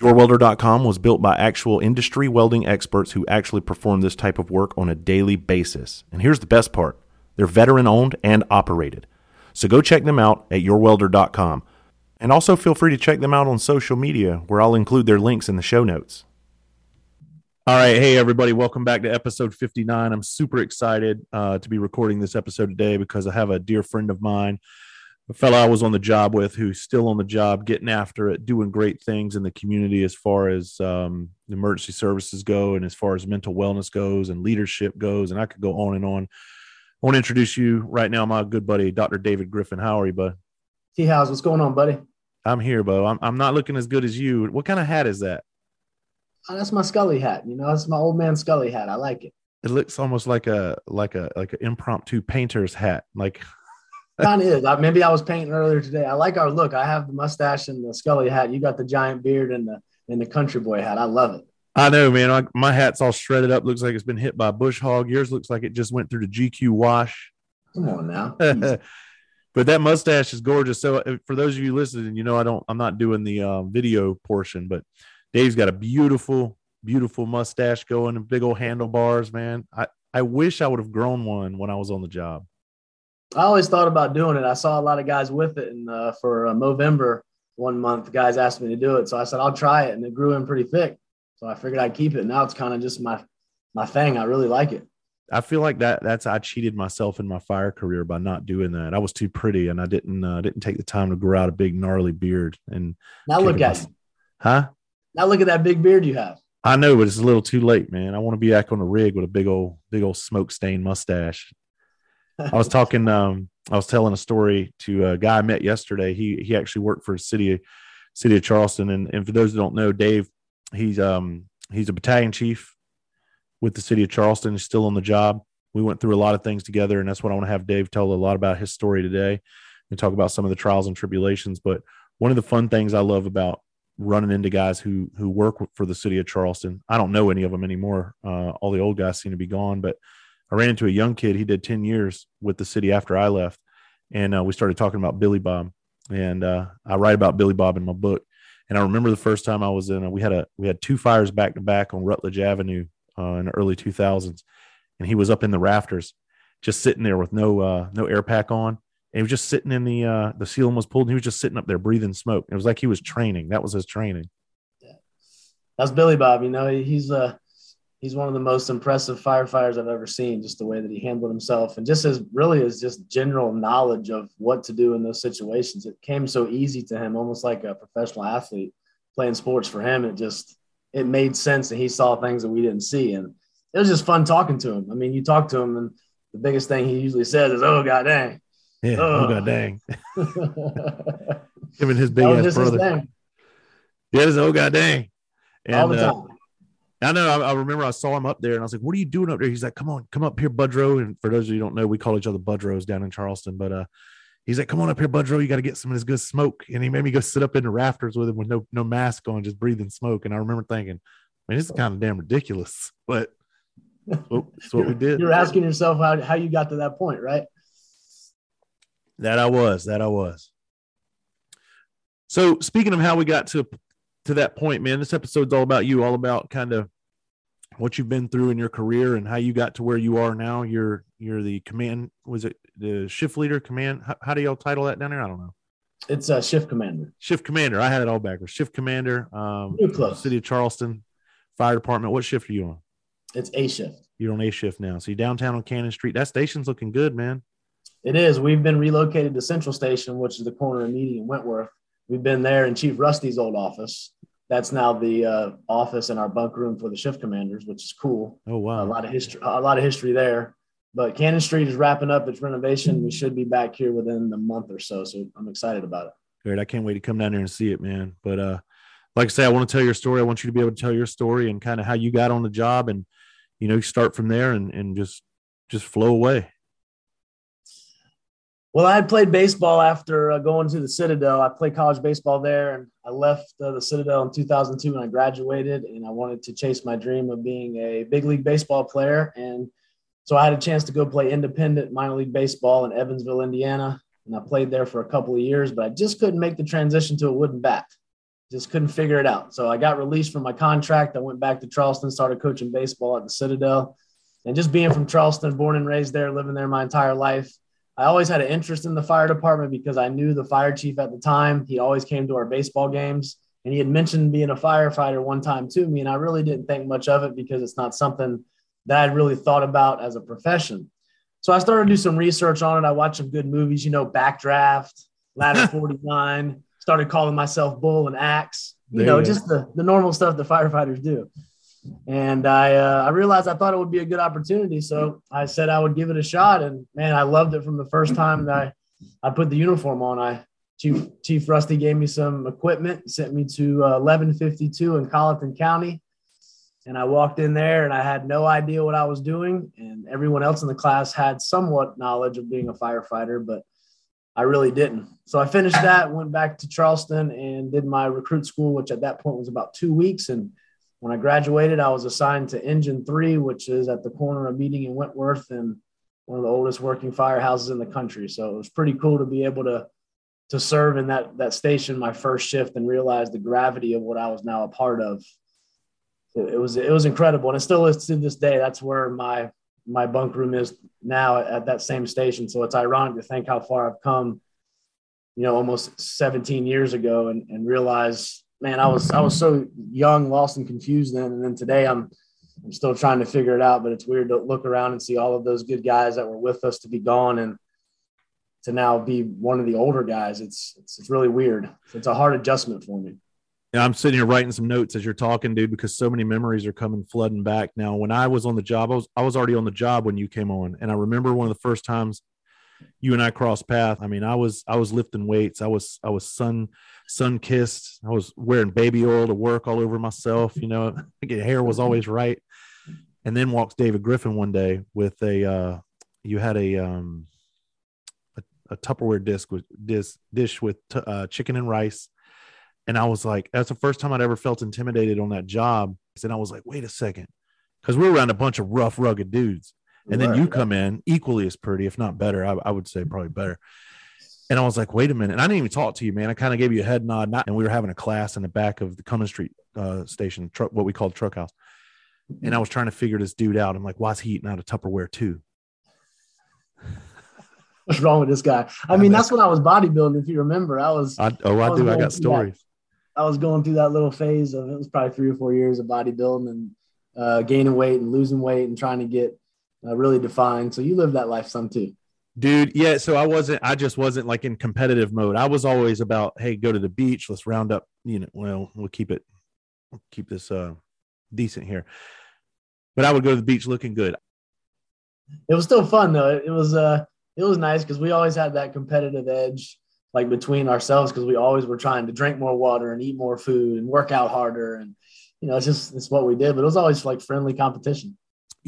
YourWelder.com was built by actual industry welding experts who actually perform this type of work on a daily basis. And here's the best part they're veteran owned and operated. So go check them out at YourWelder.com. And also feel free to check them out on social media, where I'll include their links in the show notes. All right. Hey, everybody. Welcome back to episode 59. I'm super excited uh, to be recording this episode today because I have a dear friend of mine, a fellow I was on the job with who's still on the job, getting after it, doing great things in the community as far as um, emergency services go and as far as mental wellness goes and leadership goes. And I could go on and on. I want to introduce you right now, my good buddy, Dr. David Griffin. How are you, bud? T House, what's going on, buddy? I'm here, Bo. I'm, I'm not looking as good as you. What kind of hat is that? Oh, that's my Scully hat. You know, that's my old man Scully hat. I like it. It looks almost like a like a like an impromptu painter's hat. Like kind of is. I, maybe I was painting earlier today. I like our look. I have the mustache and the Scully hat. You got the giant beard and the and the country boy hat. I love it. I know, man. I, my hat's all shredded up. Looks like it's been hit by a bush hog. Yours looks like it just went through the GQ wash. Come on now. but that mustache is gorgeous. So uh, for those of you listening, you know I don't. I'm not doing the uh, video portion, but Dave's got a beautiful, beautiful mustache going and big old handlebars, man. I I wish I would have grown one when I was on the job. I always thought about doing it. I saw a lot of guys with it, and uh, for uh, November one month, guys asked me to do it, so I said I'll try it, and it grew in pretty thick. So I figured I'd keep it. Now it's kind of just my my thing. I really like it. I feel like that that's I cheated myself in my fire career by not doing that. I was too pretty and I didn't uh, didn't take the time to grow out a big gnarly beard. And now look at you. Huh? Now look at that big beard you have. I know, but it's a little too late, man. I want to be back on the rig with a big old big old smoke stained mustache. I was talking um I was telling a story to a guy I met yesterday. He he actually worked for city city of Charleston and, and for those who don't know, Dave, he's um he's a battalion chief with the city of Charleston. He's still on the job. We went through a lot of things together, and that's what I want to have Dave tell a lot about his story today and talk about some of the trials and tribulations. But one of the fun things I love about running into guys who who work for the city of Charleston. I don't know any of them anymore. Uh, all the old guys seem to be gone, but I ran into a young kid. He did ten years with the city after I left, and uh, we started talking about Billy Bob. And uh, I write about Billy Bob in my book. And I remember the first time I was in, a, we had a we had two fires back to back on Rutledge Avenue uh, in the early 2000s, and he was up in the rafters, just sitting there with no uh, no air pack on. And he was just sitting in the uh, the ceiling was pulled, and he was just sitting up there breathing smoke. It was like he was training. That was his training. Yeah. That's Billy Bob. You know, he's uh he's one of the most impressive firefighters I've ever seen. Just the way that he handled himself, and just as really as just general knowledge of what to do in those situations. It came so easy to him, almost like a professional athlete playing sports for him. It just it made sense and he saw things that we didn't see. And it was just fun talking to him. I mean, you talk to him and the biggest thing he usually says is, Oh God dang. Yeah, oh, oh god dang. And his big ass brother. Yeah, it's oh god dang. And, All the uh, time. Uh, I know. I, I, remember I saw him up there, and I was like, "What are you doing up there?" He's like, "Come on, come up here, Budrow." And for those of you who don't know, we call each other Budrows down in Charleston. But uh, he's like, "Come on up here, Budrow. You got to get some of this good smoke." And he made me go sit up in the rafters with him with no no mask on, just breathing smoke. And I remember thinking, "Man, this is kind of damn ridiculous," but that's what we did. You're asking yourself how how you got to that point, right? That I was. That I was. So speaking of how we got to to that point, man, this episode's all about you, all about kind of what you've been through in your career and how you got to where you are now. You're you're the command was it the shift leader command? How, how do y'all title that down there? I don't know. It's a shift commander. Shift commander. I had it all backwards. Shift commander. Um. City of Charleston Fire Department. What shift are you on? It's A shift. You're on A shift now. So you're downtown on Cannon Street. That station's looking good, man. It is. We've been relocated to Central Station, which is the corner of Meeting and Wentworth. We've been there in Chief Rusty's old office. That's now the uh, office and our bunk room for the shift commanders, which is cool. Oh wow! A lot of history. A lot of history there. But Cannon Street is wrapping up its renovation. We should be back here within the month or so. So I'm excited about it. Great. I can't wait to come down there and see it, man. But uh, like I say, I want to tell your story. I want you to be able to tell your story and kind of how you got on the job and you know, start from there and, and just just flow away. Well, I had played baseball after uh, going to the Citadel. I played college baseball there, and I left uh, the Citadel in 2002 when I graduated, and I wanted to chase my dream of being a big league baseball player. And so I had a chance to go play independent minor league baseball in Evansville, Indiana, and I played there for a couple of years, but I just couldn't make the transition to a wooden bat. Just couldn't figure it out. So I got released from my contract. I went back to Charleston, started coaching baseball at the Citadel. And just being from Charleston, born and raised there, living there my entire life, I always had an interest in the fire department because I knew the fire chief at the time. He always came to our baseball games and he had mentioned being a firefighter one time to me. And I really didn't think much of it because it's not something that I'd really thought about as a profession. So I started to do some research on it. I watched some good movies, you know, Backdraft, Ladder 49, started calling myself Bull and Axe, you there know, you just the, the normal stuff the firefighters do. And I, uh, I realized I thought it would be a good opportunity. So I said I would give it a shot. And man, I loved it from the first time that I, I put the uniform on. I, Chief, Chief Rusty gave me some equipment, sent me to uh, 1152 in Colleton County. And I walked in there and I had no idea what I was doing. And everyone else in the class had somewhat knowledge of being a firefighter, but I really didn't. So I finished that, went back to Charleston and did my recruit school, which at that point was about two weeks. And when I graduated, I was assigned to Engine Three, which is at the corner of Meeting and Wentworth, and one of the oldest working firehouses in the country. So it was pretty cool to be able to to serve in that that station my first shift and realize the gravity of what I was now a part of. It, was it was incredible, and it still is to this day. That's where my my bunk room is now at, at that same station. So it's ironic to think how far I've come, you know, almost 17 years ago, and and realize man, I was I was so young, lost and confused then, and then today I'm I'm still trying to figure it out. But it's weird to look around and see all of those good guys that were with us to be gone and to now be one of the older guys. It's it's, it's really weird. It's a hard adjustment for me. Yeah, I'm sitting here writing some notes as you're talking, dude, because so many memories are coming flooding back. Now, when I was on the job, I was I was already on the job when you came on, and I remember one of the first times you and I crossed path. I mean, I was I was lifting weights. I was I was sun sun kissed. I was wearing baby oil to work all over myself. You know, hair was always right. And then walks David Griffin one day with a, uh, you had a, um, a, a Tupperware disc with this dish with t- uh, chicken and rice. And I was like, that's the first time I'd ever felt intimidated on that job. And I was like, wait a second. Cause we are around a bunch of rough, rugged dudes. And right. then you come in equally as pretty, if not better. I, I would say probably better. And I was like, wait a minute. And I didn't even talk to you, man. I kind of gave you a head nod. Not, and we were having a class in the back of the Cummins Street uh, station, truck, what we call the truck house. And I was trying to figure this dude out. I'm like, why is he eating out of Tupperware too? What's wrong with this guy? I mean, that's when I was bodybuilding. If you remember, I was. I, oh, I, I do. I got stories. That, I was going through that little phase of it was probably three or four years of bodybuilding and uh, gaining weight and losing weight and trying to get uh, really defined. So you lived that life some too. Dude yeah so i wasn't i just wasn't like in competitive mode. I was always about hey go to the beach let's round up you know well we'll keep it we'll keep this uh decent here. But i would go to the beach looking good. It was still fun though. It was uh it was nice because we always had that competitive edge like between ourselves because we always were trying to drink more water and eat more food and work out harder and you know it's just it's what we did but it was always like friendly competition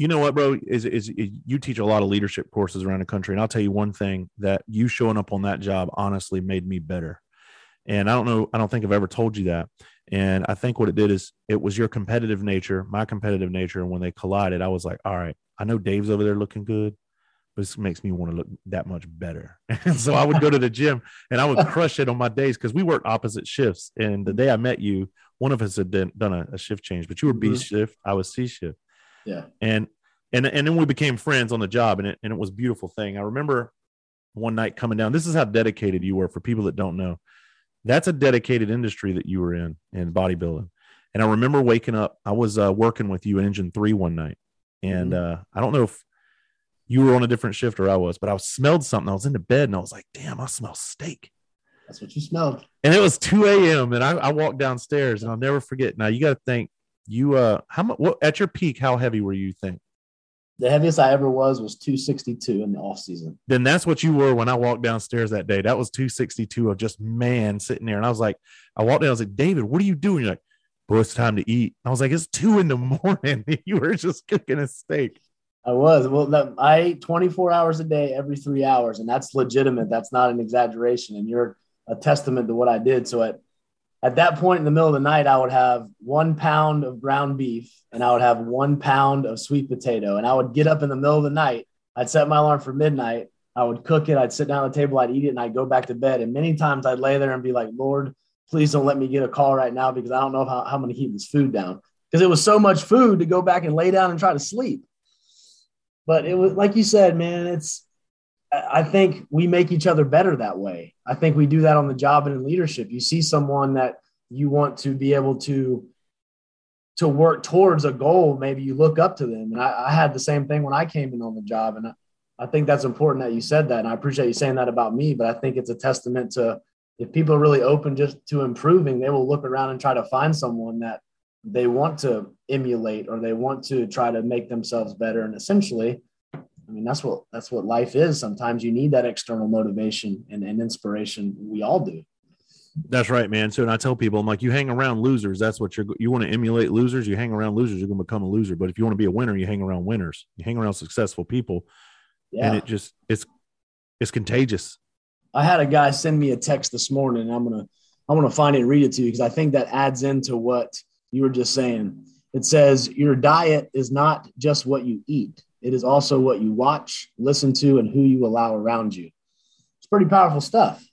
you know what, bro? Is, is, is you teach a lot of leadership courses around the country, and I'll tell you one thing that you showing up on that job honestly made me better. And I don't know, I don't think I've ever told you that. And I think what it did is it was your competitive nature, my competitive nature, and when they collided, I was like, all right, I know Dave's over there looking good, but this makes me want to look that much better. And so I would go to the gym and I would crush it on my days because we worked opposite shifts. And the day I met you, one of us had done a, a shift change, but you were B mm-hmm. shift, I was C shift. Yeah. And and and then we became friends on the job and it and it was a beautiful thing. I remember one night coming down. This is how dedicated you were for people that don't know. That's a dedicated industry that you were in in bodybuilding. And I remember waking up. I was uh, working with you in Engine Three one night, and mm-hmm. uh, I don't know if you were on a different shift or I was, but I smelled something. I was in the bed and I was like, damn, I smell steak. That's what you smelled. And it was 2 a.m. And I, I walked downstairs and I'll never forget. Now you got to think you, uh, how much, what, at your peak, how heavy were you think? The heaviest I ever was was 262 in the off season. Then that's what you were when I walked downstairs that day. That was 262 of just man sitting there. And I was like, I walked in, I was like, David, what are you doing? You're like, bro, it's time to eat. I was like, it's two in the morning. you were just cooking a steak. I was. Well, I ate 24 hours a day every three hours, and that's legitimate. That's not an exaggeration. And you're a testament to what I did. So at, at that point in the middle of the night, I would have one pound of ground beef and I would have one pound of sweet potato. And I would get up in the middle of the night. I'd set my alarm for midnight. I would cook it. I'd sit down at the table. I'd eat it and I'd go back to bed. And many times I'd lay there and be like, Lord, please don't let me get a call right now because I don't know how, how I'm going to keep this food down. Because it was so much food to go back and lay down and try to sleep. But it was like you said, man, it's, I think we make each other better that way. I think we do that on the job and in leadership. You see someone that you want to be able to to work towards a goal, maybe you look up to them. And I, I had the same thing when I came in on the job. And I, I think that's important that you said that. And I appreciate you saying that about me, but I think it's a testament to if people are really open just to improving, they will look around and try to find someone that they want to emulate or they want to try to make themselves better. And essentially, I mean, that's what that's what life is. Sometimes you need that external motivation and, and inspiration. We all do. That's right, man. So, and I tell people, I'm like, you hang around losers. That's what you're. You want to emulate losers. You hang around losers. You're going to become a loser. But if you want to be a winner, you hang around winners. You hang around successful people, yeah. and it just it's it's contagious. I had a guy send me a text this morning. I'm gonna I'm gonna find it and read it to you because I think that adds into what you were just saying. It says your diet is not just what you eat; it is also what you watch, listen to, and who you allow around you. It's pretty powerful stuff.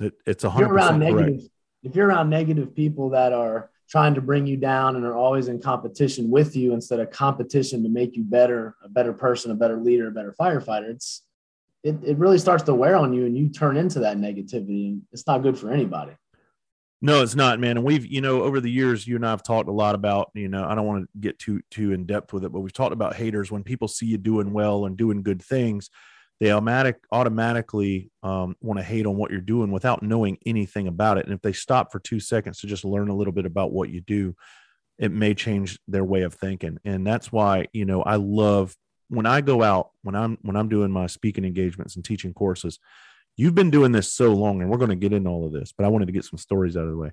It, it's a hundred percent negative. If you're around negative people that are trying to bring you down and are always in competition with you instead of competition to make you better, a better person, a better leader, a better firefighter, it's it, it really starts to wear on you and you turn into that negativity and it's not good for anybody. No, it's not, man. And we've, you know, over the years, you and I have talked a lot about, you know, I don't want to get too too in depth with it, but we've talked about haters. When people see you doing well and doing good things, they automatic automatically um, want to hate on what you're doing without knowing anything about it. And if they stop for two seconds to just learn a little bit about what you do, it may change their way of thinking. And that's why, you know, I love when I go out when I'm when I'm doing my speaking engagements and teaching courses You've been doing this so long, and we're going to get into all of this, but I wanted to get some stories out of the way.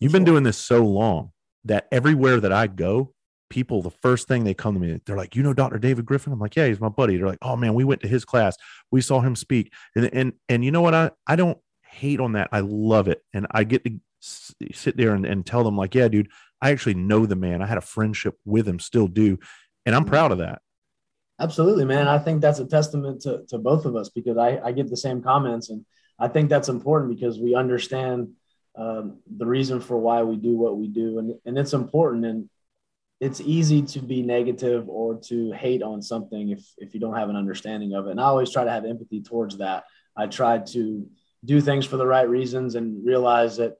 You've been doing this so long that everywhere that I go, people, the first thing they come to me, they're like, you know, Dr. David Griffin? I'm like, yeah, he's my buddy. They're like, oh man, we went to his class. We saw him speak. And and and you know what? I I don't hate on that. I love it. And I get to sit there and, and tell them, like, yeah, dude, I actually know the man. I had a friendship with him, still do. And I'm mm. proud of that. Absolutely, man. I think that's a testament to, to both of us because I, I get the same comments. And I think that's important because we understand um, the reason for why we do what we do. And, and it's important. And it's easy to be negative or to hate on something if, if you don't have an understanding of it. And I always try to have empathy towards that. I try to do things for the right reasons and realize that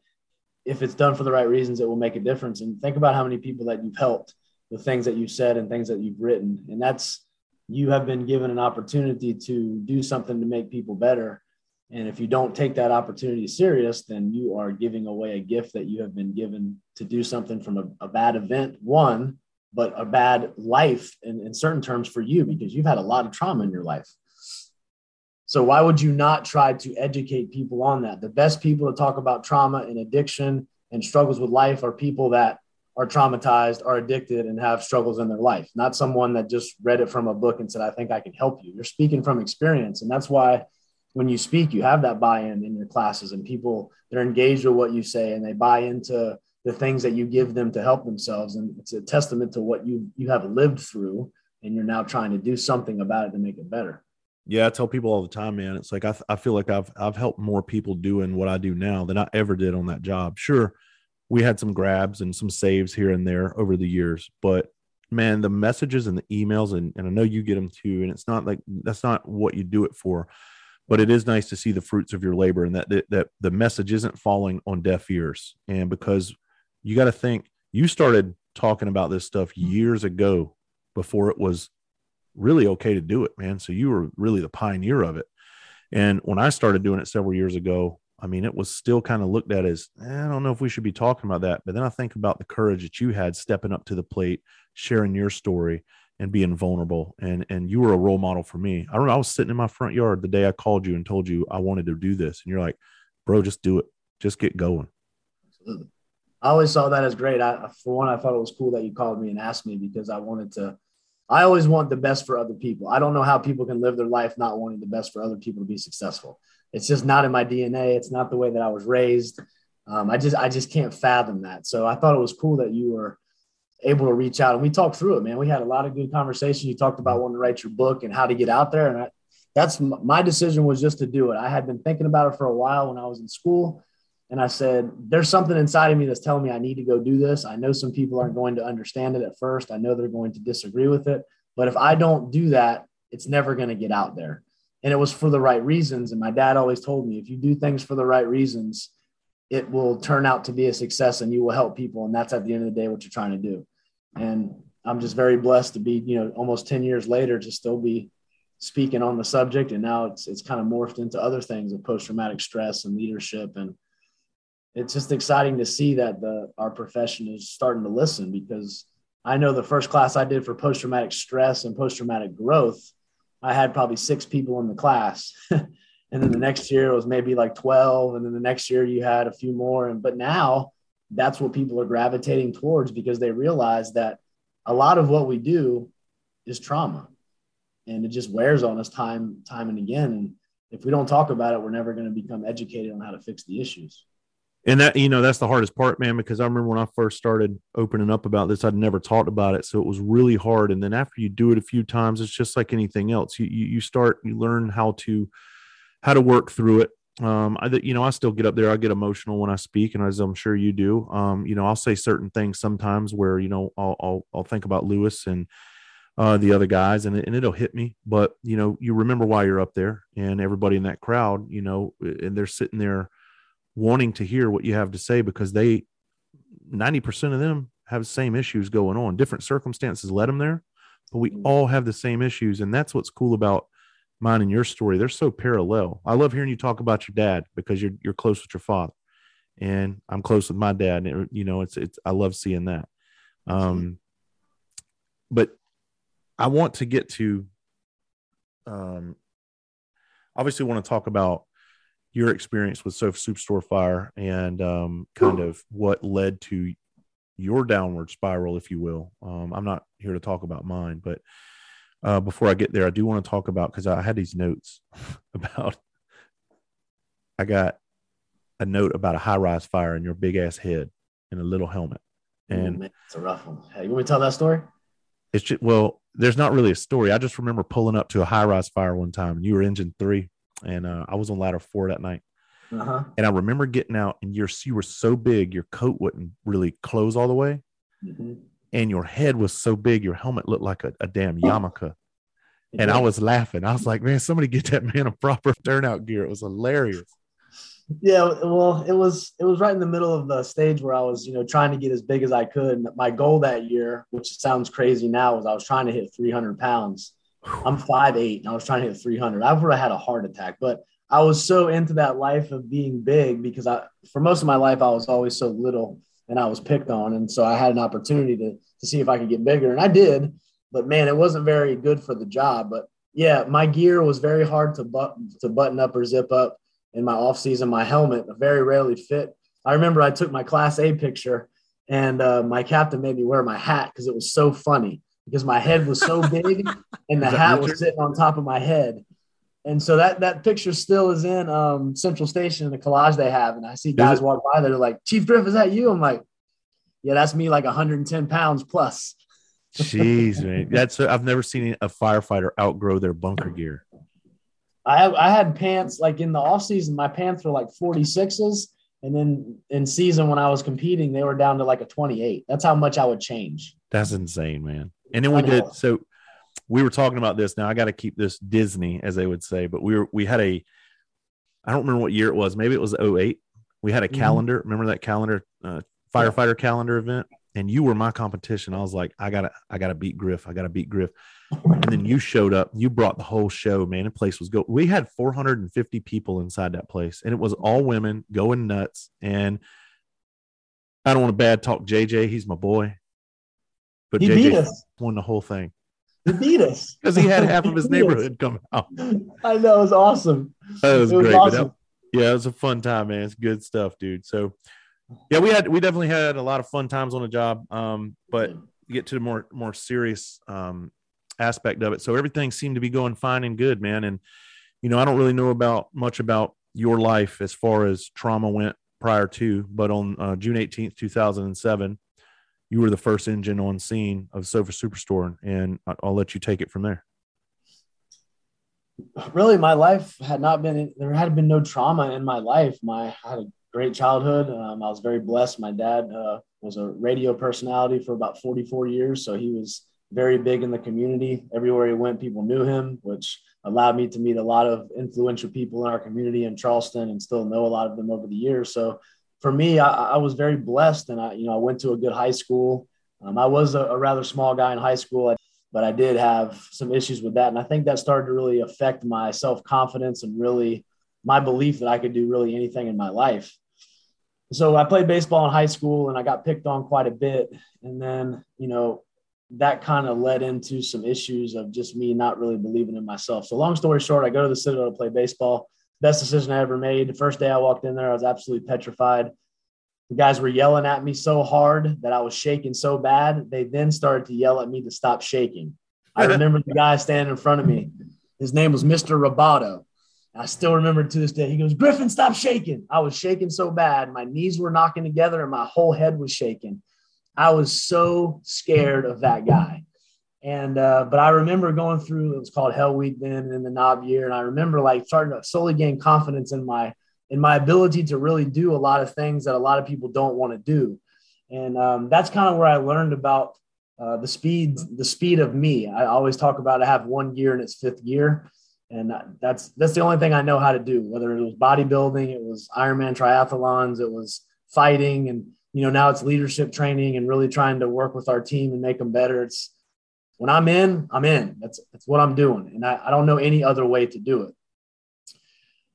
if it's done for the right reasons, it will make a difference. And think about how many people that you've helped, the things that you've said and things that you've written. And that's you have been given an opportunity to do something to make people better. And if you don't take that opportunity serious, then you are giving away a gift that you have been given to do something from a, a bad event, one, but a bad life in, in certain terms for you because you've had a lot of trauma in your life. So why would you not try to educate people on that? The best people to talk about trauma and addiction and struggles with life are people that are traumatized, are addicted, and have struggles in their life, not someone that just read it from a book and said, I think I can help you. You're speaking from experience. And that's why when you speak, you have that buy in in your classes, and people, they're engaged with what you say and they buy into the things that you give them to help themselves. And it's a testament to what you, you have lived through, and you're now trying to do something about it to make it better. Yeah, I tell people all the time, man. It's like I, I feel like I've I've helped more people doing what I do now than I ever did on that job. Sure, we had some grabs and some saves here and there over the years, but man, the messages and the emails, and, and I know you get them too. And it's not like that's not what you do it for, but it is nice to see the fruits of your labor and that, that, that the message isn't falling on deaf ears. And because you got to think, you started talking about this stuff years ago before it was really okay to do it, man. So you were really the pioneer of it. And when I started doing it several years ago, I mean, it was still kind of looked at as eh, I don't know if we should be talking about that. But then I think about the courage that you had stepping up to the plate, sharing your story, and being vulnerable. And and you were a role model for me. I remember I was sitting in my front yard the day I called you and told you I wanted to do this, and you're like, "Bro, just do it. Just get going." Absolutely. I always saw that as great. I, for one, I thought it was cool that you called me and asked me because I wanted to. I always want the best for other people. I don't know how people can live their life not wanting the best for other people to be successful. It's just not in my DNA. It's not the way that I was raised. Um, I just I just can't fathom that. So I thought it was cool that you were able to reach out and we talked through it, man. We had a lot of good conversation. You talked about wanting to write your book and how to get out there, and I, that's my decision was just to do it. I had been thinking about it for a while when I was in school. And I said, there's something inside of me that's telling me I need to go do this. I know some people aren't going to understand it at first. I know they're going to disagree with it. But if I don't do that, it's never going to get out there. And it was for the right reasons. And my dad always told me if you do things for the right reasons, it will turn out to be a success and you will help people. And that's at the end of the day what you're trying to do. And I'm just very blessed to be, you know, almost 10 years later to still be speaking on the subject. And now it's it's kind of morphed into other things of post-traumatic stress and leadership and it's just exciting to see that the our profession is starting to listen because I know the first class I did for post traumatic stress and post traumatic growth, I had probably six people in the class. and then the next year it was maybe like 12 and then the next year you had a few more. And but now that's what people are gravitating towards because they realize that a lot of what we do is trauma. And it just wears on us time time and again. And if we don't talk about it we're never going to become educated on how to fix the issues and that you know that's the hardest part man because i remember when i first started opening up about this i'd never talked about it. So it was really hard. And then after you do it a few times it's just like anything else. You you, you start you learn how to how to work through it. Um i you know i still get up there. I get emotional when i speak and as i'm sure you do. Um you know i'll say certain things sometimes where you know i'll i'll, I'll think about louis and uh, the other guys and, and it'll hit me. But you know you remember why you're up there and everybody in that crowd you know and they're sitting there wanting to hear what you have to say because they 90% of them have the same issues going on. Different circumstances led them there but we mm-hmm. all have the same issues. And that's what's cool about mine and your story. They're so parallel. I love hearing you talk about your dad because you're you're close with your father and i'm close with my dad. And you know it's it's i love seeing that. Um but i want to get to um obviously want to talk about your experience with Sofa Superstore Fire and um, kind of what led to your downward spiral, if you will. Um, I'm not here to talk about mine, but uh, before I get there, I do want to talk about because I had these notes about. I got a note about a high rise fire in your big ass head and a little helmet. And it's a rough one. Hey, you want me to tell that story? It's just well, there's not really a story. I just remember pulling up to a high rise fire one time, and you were engine three, and uh, I was on ladder four that night. Uh-huh. And I remember getting out, and your you were so big, your coat wouldn't really close all the way, mm-hmm. and your head was so big, your helmet looked like a, a damn yarmulke. And I was laughing. I was like, "Man, somebody get that man a proper turnout gear." It was hilarious. Yeah, well, it was it was right in the middle of the stage where I was, you know, trying to get as big as I could. My goal that year, which sounds crazy now, was I was trying to hit 300 pounds I'm five eight and I was trying to hit 300. I would have had a heart attack, but I was so into that life of being big because I, for most of my life, I was always so little and I was picked on. And so I had an opportunity to, to see if I could get bigger. And I did, but man, it wasn't very good for the job. But yeah, my gear was very hard to, button to button up or zip up in my off season. My helmet very rarely fit. I remember I took my class A picture and uh, my captain made me wear my hat because it was so funny because my head was so big and the hat was sitting on top of my head. And so that that picture still is in um, Central Station in the collage they have. And I see guys walk by, they're like, Chief Griff, is that you? I'm like, yeah, that's me, like 110 pounds plus. Jeez, man. That's I've never seen a firefighter outgrow their bunker gear. I have, I had pants like in the off season, my pants were like 46s. And then in season when I was competing, they were down to like a 28. That's how much I would change. That's insane, man. And then we did so we were talking about this. Now I got to keep this Disney, as they would say, but we were we had a I don't remember what year it was. Maybe it was 08. We had a mm-hmm. calendar. Remember that calendar, uh, firefighter calendar event? and you were my competition. I was like, I gotta, I gotta beat Griff. I gotta beat Griff. And then you showed up. You brought the whole show, man. The place was go. We had 450 people inside that place, and it was all women going nuts. And I don't want to bad talk JJ. He's my boy, but He JJ beat us. Won the whole thing He beat us because he had half of his He beat us. neighborhood come out. I know it was awesome. That was, great. but that- yeah, it was a fun time, man. It's good stuff, dude. So, yeah, we had we definitely had a lot of fun times on the job. Um, but get to the more more serious um aspect of it. So everything seemed to be going fine and good, man. And you know, I don't really know about much about your life as far as trauma went prior to, but on uh, June eighteenth, two thousand and seven, you were the first engine on scene of Sofa Superstore, and I'll let you take it from there. really my life had not been there had been no trauma in my life. My i had a great childhood. Um, i was very blessed. My dad uh, was a radio personality for about 44 years so he was very big in the community. Everywhere he went people knew him which allowed me to meet a lot of influential people in our community in charleston and still know a lot of them over the years. So for me i, I was very blessed and i you know i went to a good high school um, i was a, a rather small guy in high school but I did have some issues with that. And I think that started to really affect my self confidence and really my belief that I could do really anything in my life. So I played baseball in high school and I got picked on quite a bit. And then, you know, that kind of led into some issues of just me not really believing in myself. So, long story short, I go to the Citadel to play baseball. Best decision I ever made. The first day I walked in there, I was absolutely petrified. The guys were yelling at me so hard that I was shaking so bad. They then started to yell at me to stop shaking. I remember the guy standing in front of me. His name was Mr. Roboto. I still remember to this day. He goes, Griffin, stop shaking. I was shaking so bad. My knees were knocking together and my whole head was shaking. I was so scared of that guy. And, uh, but I remember going through, it was called Hell Week then in the knob year. And I remember like starting to slowly gain confidence in my, in my ability to really do a lot of things that a lot of people don't want to do. And um, that's kind of where I learned about uh, the speed, the speed of me. I always talk about I have one gear in its fifth gear. And that's, that's the only thing I know how to do, whether it was bodybuilding, it was Ironman triathlons, it was fighting. And, you know, now it's leadership training and really trying to work with our team and make them better. It's when I'm in, I'm in. That's, that's what I'm doing. And I, I don't know any other way to do it.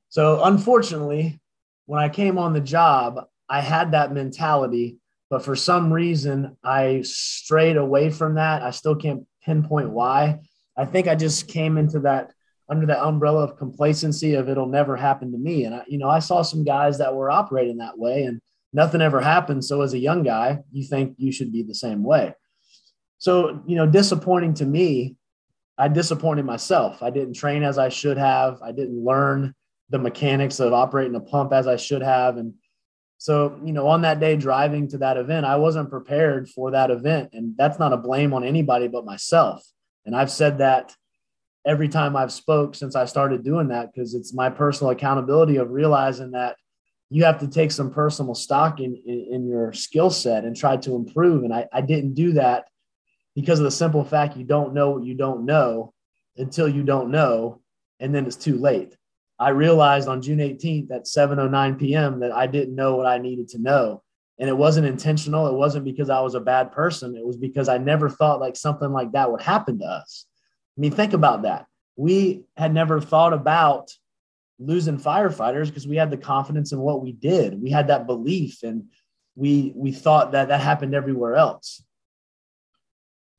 So unfortunately, when I came on the job, I had that mentality, but for some reason I strayed away from that. I still can't pinpoint why. I think I just came into that under that umbrella of complacency of it'll never happen to me. And I, you know, I saw some guys that were operating that way and nothing ever happened. So as a young guy, you think you should be the same way. So, you know, disappointing to me, I disappointed myself. I didn't train as I should have. I didn't learn the mechanics of operating a pump as I should have. And so, you know, on that day driving to that event, I wasn't prepared for that event. And that's not a blame on anybody but myself. And I've said that every time I've spoke since I started doing that, because it's my personal accountability of realizing that you have to take some personal stock in, in, in your skill set and try to improve. And I, I didn't do that because of the simple fact you don't know what you don't know until you don't know. And then it's too late. I realized on June 18th at 7:09 p.m. that I didn't know what I needed to know. And it wasn't intentional. It wasn't because I was a bad person. It was because I never thought like something like that would happen to us. I mean, think about that. We had never thought about losing firefighters because we had the confidence in what we did. We had that belief and we we thought that that happened everywhere else.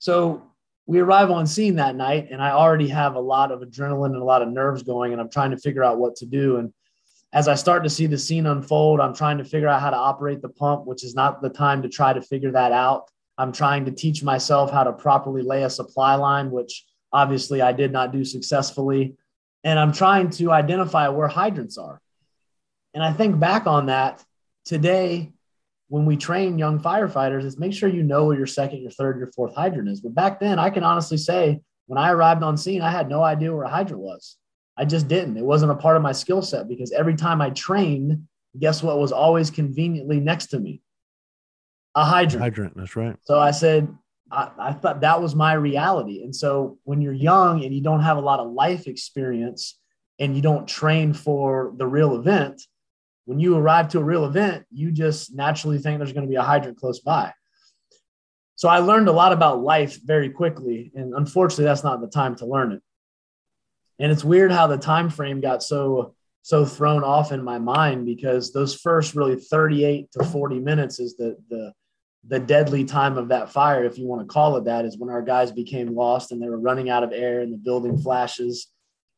So we arrive on scene that night and I already have a lot of adrenaline and a lot of nerves going and I'm trying to figure out what to do and as I start to see the scene unfold, I'm trying to figure out how to operate the pump, which is not the time to try to figure that out. I'm trying to teach myself how to properly lay a supply line, which obviously I did not do successfully. And I'm trying to identify where hydrants are. And I think back on that today, when we train young firefighters, is make sure you know where your second, your third, your fourth hydrant is. But back then, I can honestly say when I arrived on scene, I had no idea where a hydrant was. I just didn't. It wasn't a part of my skill set because every time I trained, guess what was always conveniently next to me? A hydrant. Hydrant. That's right. So I said, I, I, thought that was my reality. And so when you're young and you don't have a lot of life experience and you don't train for the real event, when you arrive to a real event, you just naturally think there's going to be a hydrant close by. So I learned a lot about life very quickly, and unfortunately, that's not the time to learn it. And it's weird how the time frame got so so thrown off in my mind because those first really 38 to 40 minutes is the the the deadly time of that fire, if you want to call it that, is when our guys became lost and they were running out of air and the building flashes.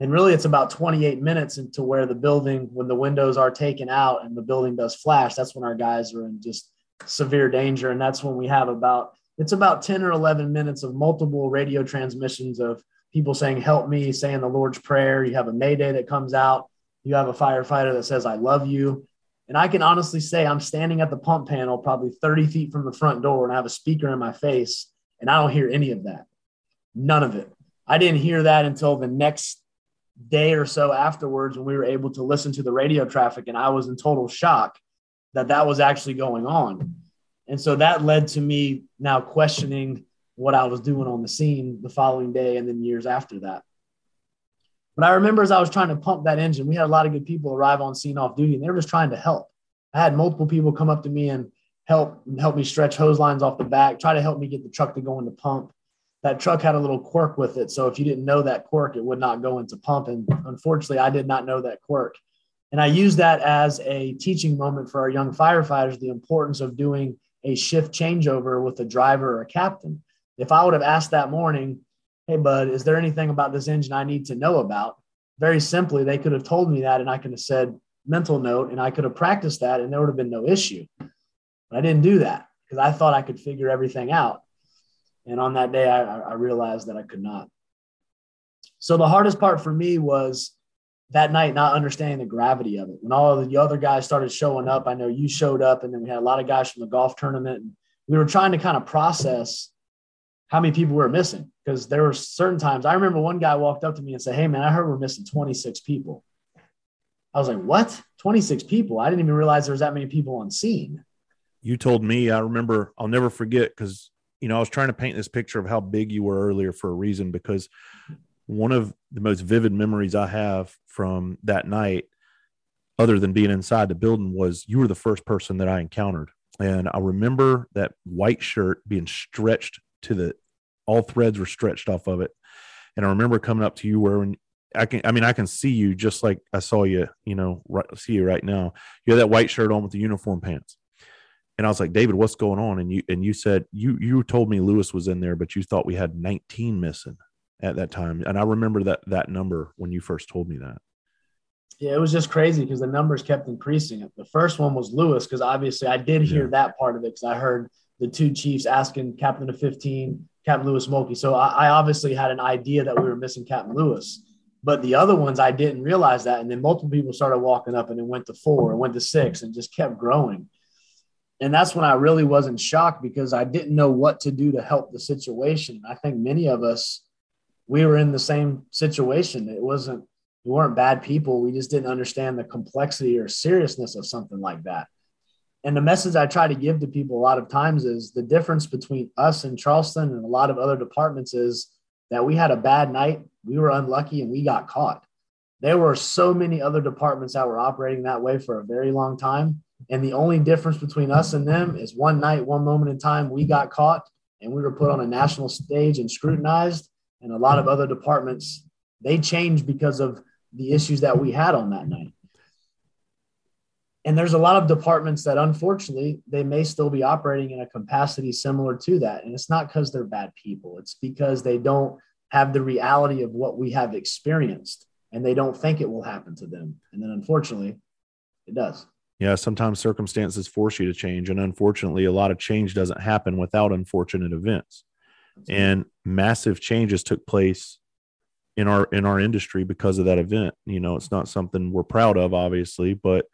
And really, it's about 28 minutes into where the building, when the windows are taken out and the building does flash, that's when our guys are in just severe danger. And that's when we have about, it's about 10 or 11 minutes of multiple radio transmissions of people saying, Help me, saying the Lord's Prayer. You have a Mayday that comes out. You have a firefighter that says, I love you. And I can honestly say I'm standing at the pump panel, probably 30 feet from the front door, and I have a speaker in my face, and I don't hear any of that. None of it. I didn't hear that until the next day or so afterwards when we were able to listen to the radio traffic, and I was in total shock that that was actually going on. And so that led to me now questioning what I was doing on the scene the following day and then years after that. But I remember as I was trying to pump that engine, we had a lot of good people arrive on scene off duty, and they were just trying to help. I had multiple people come up to me and help help me stretch hose lines off the back, try to help me get the truck to go in the pump. That truck had a little quirk with it, so if you didn't know that quirk, it would not go into pump. And unfortunately, I did not know that quirk. And I use that as a teaching moment for our young firefighters the importance of doing a shift changeover with a driver or a captain. If I would have asked that morning, hey, bud, is there anything about this engine I need to know about? Very simply, they could have told me that, and I could have said mental note, and I could have practiced that, and there would have been no issue. But I didn't do that because I thought I could figure everything out. And on that day, I, I realized that I could not. So the hardest part for me was that night not understanding the gravity of it. When all the other guys started showing up, I know you showed up, and then we had a lot of guys from the golf tournament. And we were trying to kind of process how many people we were missing because there were certain times. I remember one guy walked up to me and said, Hey, man, I heard we're missing 26 people. I was like, What? 26 people? I didn't even realize there was that many people on scene. You told me, I remember, I'll never forget because, you know, I was trying to paint this picture of how big you were earlier for a reason because one of the most vivid memories I have from that night, other than being inside the building, was you were the first person that I encountered. And I remember that white shirt being stretched to the all threads were stretched off of it. And I remember coming up to you where I can, I mean, I can see you just like I saw you, you know, right, see you right now. You had that white shirt on with the uniform pants. And I was like, David, what's going on? And you, and you said, you, you told me Louis was in there, but you thought we had 19 missing at that time. And I remember that, that number when you first told me that. Yeah, it was just crazy because the numbers kept increasing. The first one was Louis, because obviously I did hear yeah. that part of it because I heard the two chiefs asking Captain of 15, Captain Louis Mulkey. So I, I, obviously had an idea that we were missing Captain Louis. But the other ones, I didn't realize that. And then multiple people started walking up and it went to four and went to six and just kept growing. And that's when I really wasn't shocked because I didn't know what to do to help the situation. I think many of us, we were in the same situation. It wasn't, we weren't bad people. We just didn't understand the complexity or seriousness of something like that and the message I try to give to people a lot of times is the difference between us and Charleston and a lot of other departments is that we had a bad night, we were unlucky, and we got caught. There were so many other departments that were operating that way for a very long time. And the only difference between us and them is one night, one moment in time, we got caught and we were put on a national stage and scrutinized. And a lot of other departments, they changed because of the issues that we had on that night. And there's a lot of departments that unfortunately they may still be operating in a capacity similar to that. And it's not because they're bad people. It's because they don't have the reality of what we have experienced and they don't think it will happen to them. And then unfortunately it does yeah sometimes circumstances force you to change and unfortunately a lot of change doesn't happen without unfortunate events. And massive changes took place in our in our industry because of that event. You know it's not something we're proud of obviously but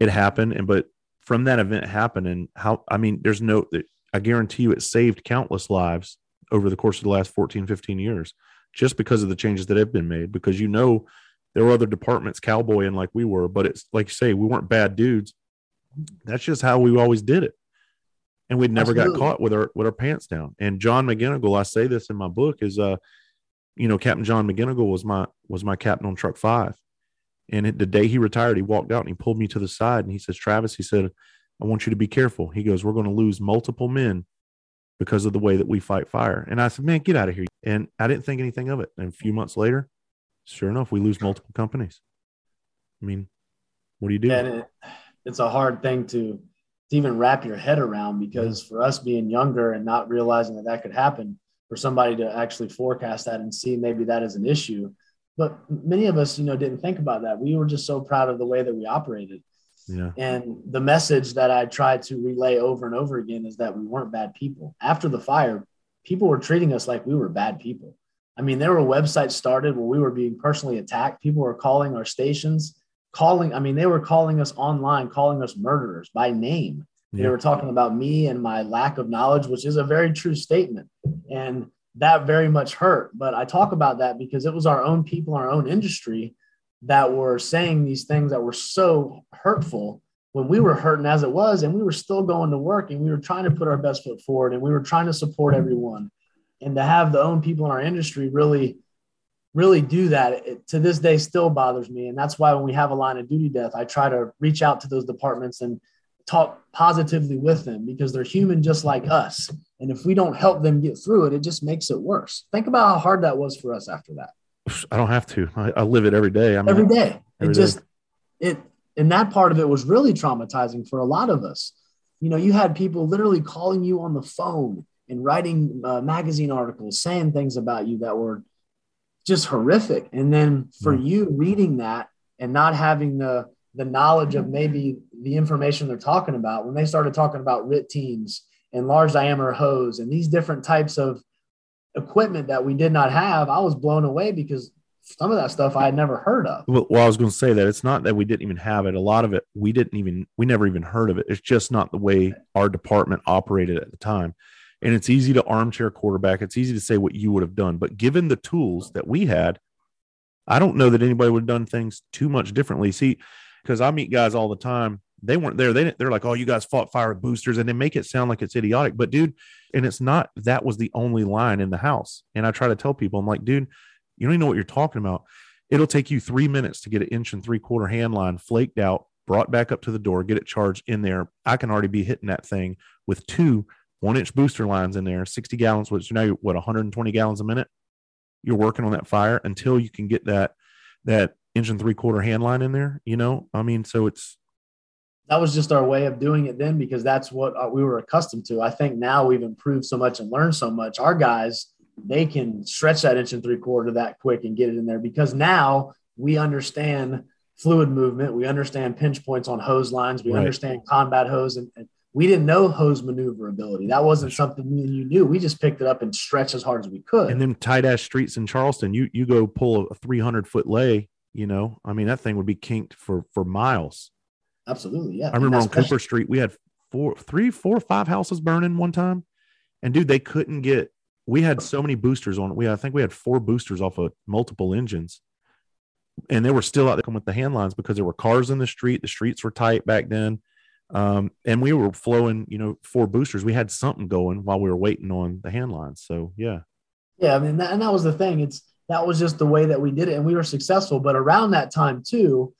it happened and but from that event happening how i mean there's no i guarantee you it saved countless lives over the course of the last 14 15 years just because of the changes that have been made because you know there were other departments cowboying like we were but it's like you say we weren't bad dudes that's just how we always did it and we'd never Absolutely. got caught with our with our pants down and john mcginigal i say this in my book is uh you know captain john mcginigal was my was my captain on truck five and the day he retired, he walked out and he pulled me to the side and he says, Travis, he said, I want you to be careful. He goes, We're going to lose multiple men because of the way that we fight fire. And I said, man, get out of here. And I didn't think anything of it. And a few months later, sure enough, we lose multiple companies. I mean, what do you do? And it, it's a hard thing to, to even wrap your head around because for us being younger and not realizing that that could happen, for somebody to actually forecast that and see maybe that is an issue. But many of us, you know, didn't think about that. We were just so proud of the way that we operated. Yeah. And the message that I tried to relay over and over again is that we weren't bad people. After the fire, people were treating us like we were bad people. I mean, there were websites started where we were being personally attacked. People were calling our stations, calling, I mean, they were calling us online, calling us murderers by name. Yeah. They were talking about me and my lack of knowledge, which is a very true statement. And that very much hurt. But I talk about that because it was our own people, our own industry that were saying these things that were so hurtful when we were hurting as it was and we were still going to work and we were trying to put our best foot forward and we were trying to support everyone and to have the own people in our industry really really do that it, to this day still bothers me and that's why when we have a line of duty death i try to reach out to those departments and talk positively with them because they're human just like us and if we don't help them get through it it just makes it worse think about how hard that was for us after that I don't have to. I, I live it every day. I mean, every day. Every it day. just it and that part of it was really traumatizing for a lot of us. You know, you had people literally calling you on the phone and writing uh, magazine articles saying things about you that were just horrific. And then for mm. you reading that and not having the the knowledge of maybe the information they're talking about when they started talking about RIT teams and large diameter hose and these different types of equipment that we did not have, I was blown away because some of that stuff I had never heard of. Well, well, I was going to say that it's not that we didn't even have it. A lot of it we didn't even we never even heard of it. It's just not the way our department operated at the time. And it's easy to armchair quarterback. It's easy to say what you would have done, but given the tools that we had, I don't know that anybody would have done things too much differently. See, because I meet guys all the time they weren't there. They they're like, oh, you guys fought fire with boosters, and they make it sound like it's idiotic. But dude, and it's not. That was the only line in the house. And I try to tell people, I'm like, dude, you don't even know what you're talking about. It'll take you three minutes to get an inch and three quarter hand line flaked out, brought back up to the door, get it charged in there. I can already be hitting that thing with two one inch booster lines in there, 60 gallons, which now what 120 gallons a minute. You're working on that fire until you can get that that inch and three quarter hand line in there. You know, I mean, so it's that was just our way of doing it then because that's what uh, we were accustomed to. I think now we've improved so much and learned so much. Our guys, they can stretch that inch and three quarter that quick and get it in there because now we understand fluid movement. We understand pinch points on hose lines. We right. understand combat hose. And, and, we didn't know hose maneuverability. That wasn't something me and you knew. We just picked it up and stretched as hard as we could. And then tight ass streets in Charleston, you you go pull a 300 foot lay, you know, I mean, that thing would be kinked for for miles. Absolutely. Yeah. I remember on Cooper Street, we had four, three, four, five houses burning one time. And dude, they couldn't get, we had so many boosters on it. We, I think we had four boosters off of multiple engines. And they were still out there with the hand lines because there were cars in the street. The streets were tight back then. Um, and we were flowing, you know, four boosters. We had something going while we were waiting on the hand lines. So, yeah. Yeah. I mean, that, and that was the thing. It's, that was just the way that we did it. And we were successful. But around that time, too,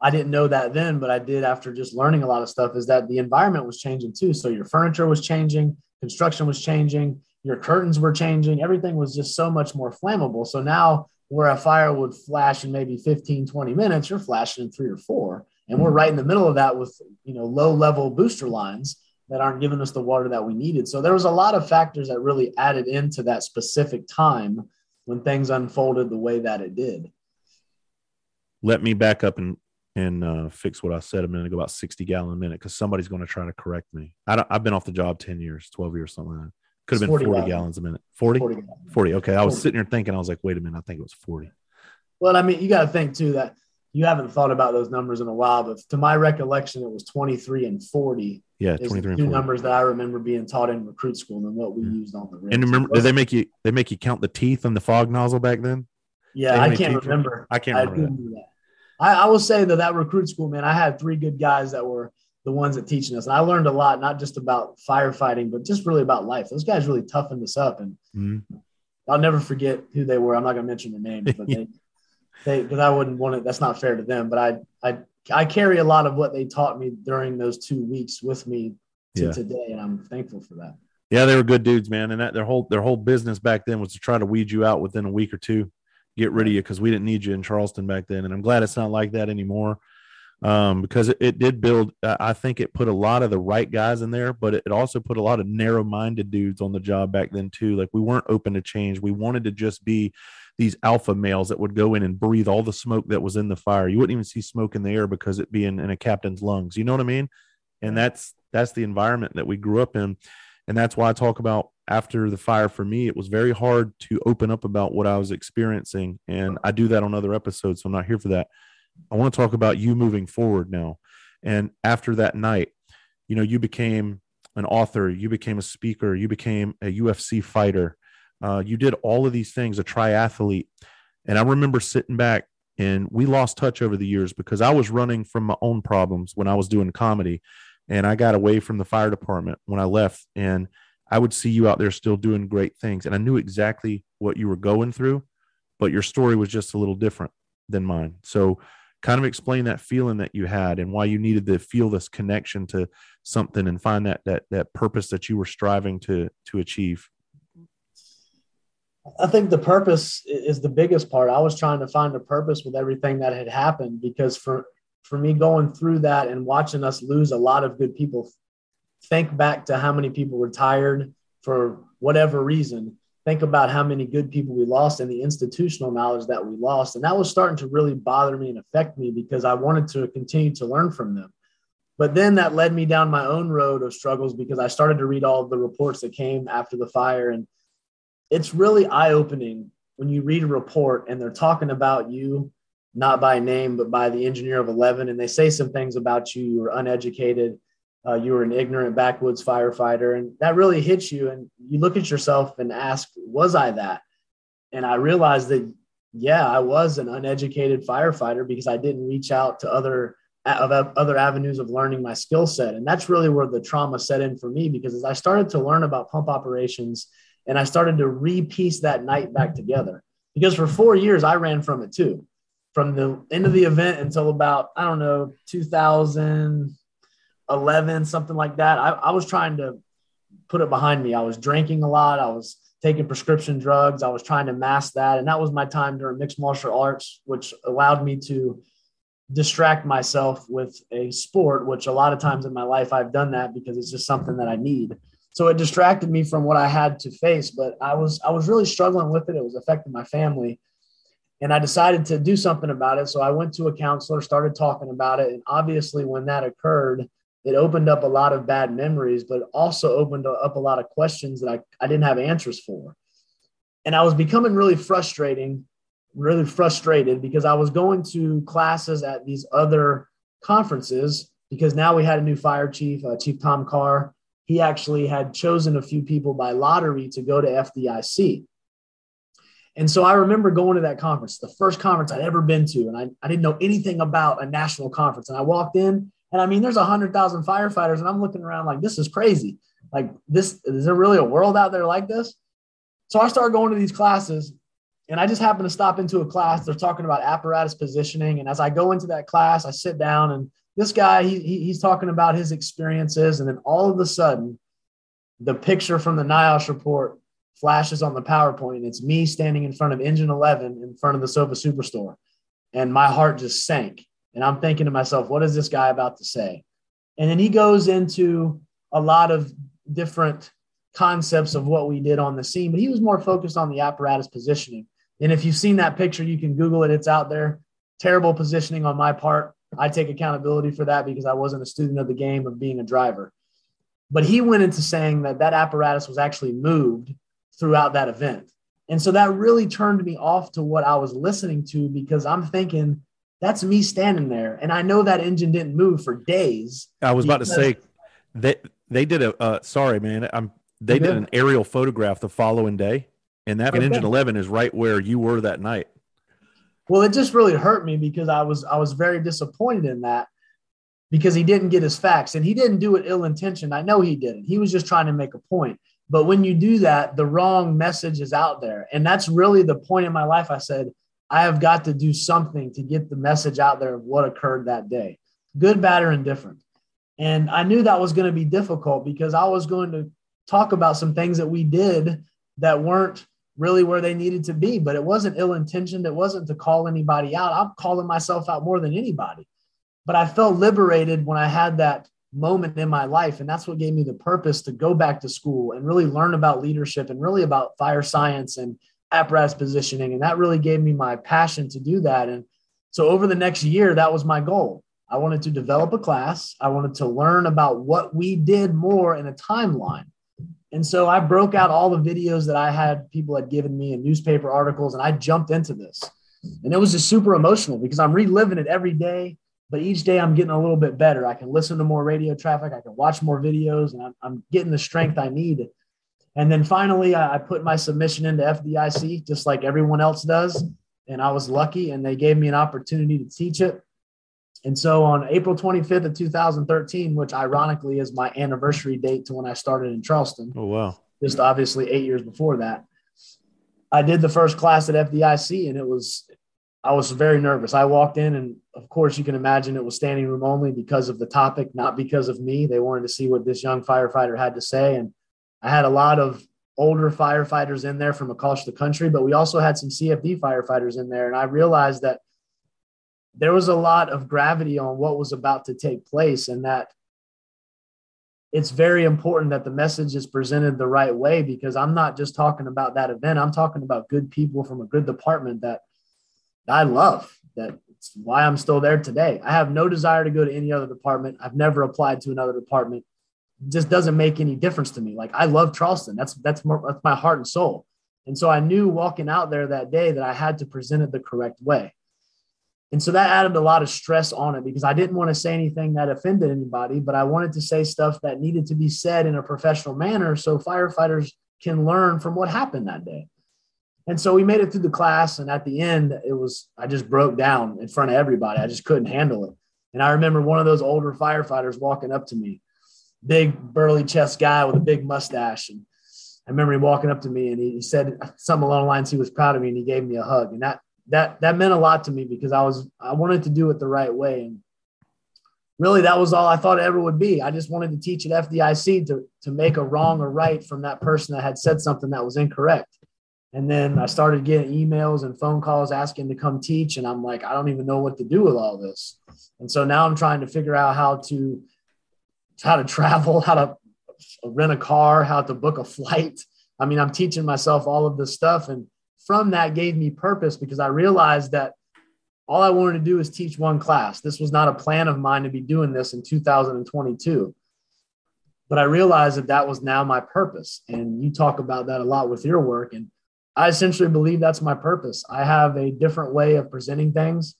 I didn't know that then, but I did after just learning a lot of stuff is that the environment was changing too. So your furniture was changing, construction was changing, your curtains were changing, everything was just so much more flammable. So now where a fire would flash in maybe 15, 20 minutes, you're flashing in three or four. And we're right in the middle of that with, you know, low level booster lines that aren't giving us the water that we needed. So there was a lot of factors that really added into that specific time when things unfolded the way that it did let me back up and and uh, fix what I said a minute ago about 60 gallon a minute because somebody's going to try to correct me. I have been off the job 10 years, 12 years, something like that. Could have been 40, 40 gallons. a minute. 40? 40, 40. Okay. I was 40. sitting here thinking, I was like, wait a minute, I think it was 40. Well, I mean, you got to think too that you haven't thought about those numbers in a while, but to my recollection, it was 23 and 40. Yeah, 23 and 40. numbers that I remember being taught in recruit school and what we yeah. used on the rim. And remember, did they make you they make you count the teeth on the fog nozzle back then? Yeah, I can't remember. I can't remember. I that. I, I will say that that recruit school, man, I had three good guys that were the ones that teaching us. And I learned a lot, not just about firefighting, but just really about life. Those guys really toughened us up. And mm-hmm. I'll never forget who they were. I'm not going to mention their names, but they, they, because I wouldn't want it. That's not fair to them. But I, I, I carry a lot of what they taught me during those two weeks with me to yeah. today. And I'm thankful for that. Yeah, they were good dudes, man. And that their whole their whole business back then was to try to weed you out within a week or two, get rid of you because we didn't need you in Charleston back then. And I'm glad it's not like that anymore. Um, because it, it did build, I think it put a lot of the right guys in there, but it also put a lot of narrow minded dudes on the job back then, too. Like we weren't open to change. We wanted to just be these alpha males that would go in and breathe all the smoke that was in the fire. You wouldn't even see smoke in the air because it being in a captain's lungs. You know what I mean? And that's that's the environment that we grew up in. And that's why I talk about after the fire for me, it was very hard to open up about what I was experiencing. And I do that on other episodes, so I'm not here for that. I want to talk about you moving forward now. And after that night, you know, you became an author, you became a speaker, you became a UFC fighter, uh, you did all of these things, a triathlete. And I remember sitting back and we lost touch over the years because I was running from my own problems when I was doing comedy and I got away from the fire department when I left. And I would see you out there still doing great things. And I knew exactly what you were going through, but your story was just a little different than mine. So, kind of explain that feeling that you had and why you needed to feel this connection to something and find that that that purpose that you were striving to to achieve I think the purpose is the biggest part. I was trying to find a purpose with everything that had happened because for for me going through that and watching us lose a lot of good people, think back to how many people retired for whatever reason. Think about how many good people we lost and the institutional knowledge that we lost. And that was starting to really bother me and affect me because I wanted to continue to learn from them. But then that led me down my own road of struggles because I started to read all the reports that came after the fire and it's really eye opening when you read a report and they're talking about you, not by name, but by the engineer of 11. And they say some things about you. You were uneducated. Uh, you were an ignorant backwoods firefighter. And that really hits you. And you look at yourself and ask, was I that? And I realized that, yeah, I was an uneducated firefighter because I didn't reach out to other of other avenues of learning my skill set. And that's really where the trauma set in for me because as I started to learn about pump operations and I started to repiece that night back together because for four years I ran from it too. From the end of the event until about, I don't know, 2011, something like that. I, I was trying to put it behind me. I was drinking a lot. I was taking prescription drugs. I was trying to mask that. And that was my time during mixed martial arts, which allowed me to distract myself with a sport, which a lot of times in my life I've done that because it's just something that I need so it distracted me from what I had to face. But I was I was really struggling with it. It was affecting my family, and I decided to do something about it. So I went to a counselor, started talking about it, and obviously when that occurred, it opened up a lot of bad memories, but also opened up a lot of questions that I, I didn't have answers for. And I was becoming really frustrating, really frustrated because I was going to classes at these other conferences because now we had a new fire chief, uh, Chief Tom Carr, he actually had chosen a few people by lottery to go to FDIC. And so I remember going to that conference, the first conference I'd ever been to, and I, I didn't know anything about a national conference. And I walked in, and I mean, there's 100,000 firefighters, and I'm looking around like, this is crazy. Like, this is there really a world out there like this? So I started going to these classes, and I just happened to stop into a class. They're talking about apparatus positioning. And as I go into that class, I sit down and this guy he, he, he's talking about his experiences and then all of a sudden the picture from the NIOSH report flashes on the PowerPoint it's me standing in front of engine 11 in front of the Sofa Superstore and my heart just sank and I'm thinking to myself what is this guy about to say? And then he goes into a lot of different concepts of what we did on the scene but he was more focused on the apparatus positioning. And if you've seen that picture you can google it. It's out there. Terrible positioning on my part I take accountability for that because I wasn't a student of the game of being a driver. But he went into saying that that apparatus was actually moved throughout that event. And so that really turned me off to what I was listening to because I'm thinking that's me standing there. And I know that engine didn't move for days. I was about to say they they did a uh, sorry man, I'm they did an aerial photograph the following day and that okay. engine 11 is right where you were that night. Well, it just really hurt me because I was I was very disappointed in that because he didn't get his facts and he didn't do it ill intentioned. I know he didn't. He was just trying to make a point. But when you do that, the wrong message is out there. And that's really the point in my life. I said, I have got to do something to get the message out there of what occurred that day, good, bad, or indifferent. And I knew that was going to be difficult because I was going to talk about some things that we did that weren't really where they needed to be. But it wasn't ill intentioned. It wasn't to call anybody out. I'm calling myself out more than anybody. But I felt liberated when I had that moment in my life. And that's what gave me the purpose to go back to school and really learn about leadership and really about fire science and apparatus positioning. And that really gave me my passion to do that. And so over the next year, that was my goal. I wanted to develop a class. I wanted to learn about what we did more in a timeline. And so I broke out all the videos that I had people had given me and newspaper articles, and I jumped into this. And it was just super emotional because I'm reliving it every day but each day I'm getting a little bit better. I can listen to more radio traffic, I can watch more videos, and I'm, I'm getting the strength I need. And then finally, I, I put my submission into FDIC just like everyone else does. And I was lucky, and they gave me an opportunity to teach it. And so on April 25th of 2013, which ironically is my anniversary date to when I started in Charleston. Oh, wow. Just obviously eight years before that. I did the first class at FDIC, and it was I was very nervous. I walked in, and of course, you can imagine it was standing room only because of the topic, not because of me. They wanted to see what this young firefighter had to say. And I had a lot of older firefighters in there from across the country, but we also had some CFD firefighters in there. And I realized that there was a lot of gravity on what was about to take place, and that it's very important that the message is presented the right way because I'm not just talking about that event, I'm talking about good people from a good department that I love. That's why I'm still there today. I have no desire to go to any other department. I've never applied to another department. It just doesn't make any difference to me. Like I love Charleston. That's that's more, that's my heart and soul. And so I knew walking out there that day that I had to present it the correct way. And so that added a lot of stress on it because I didn't want to say anything that offended anybody, but I wanted to say stuff that needed to be said in a professional manner so firefighters can learn from what happened that day. And so we made it through the class. And at the end, it was, I just broke down in front of everybody. I just couldn't handle it. And I remember one of those older firefighters walking up to me, big burly chest guy with a big mustache. And I remember him walking up to me and he, he said something along the lines, he was proud of me and he gave me a hug. And that, that, that meant a lot to me because I was, I wanted to do it the right way. And really that was all I thought it ever would be. I just wanted to teach at FDIC to, to make a wrong or right from that person that had said something that was incorrect. And then I started getting emails and phone calls asking to come teach. And I'm like, I don't even know what to do with all this. And so now I'm trying to figure out how to how to travel, how to rent a car, how to book a flight. I mean, I'm teaching myself all of this stuff. And from that gave me purpose because I realized that all I wanted to do is teach one class. This was not a plan of mine to be doing this in 2022. But I realized that that was now my purpose. And you talk about that a lot with your work. And I essentially believe that's my purpose. I have a different way of presenting things.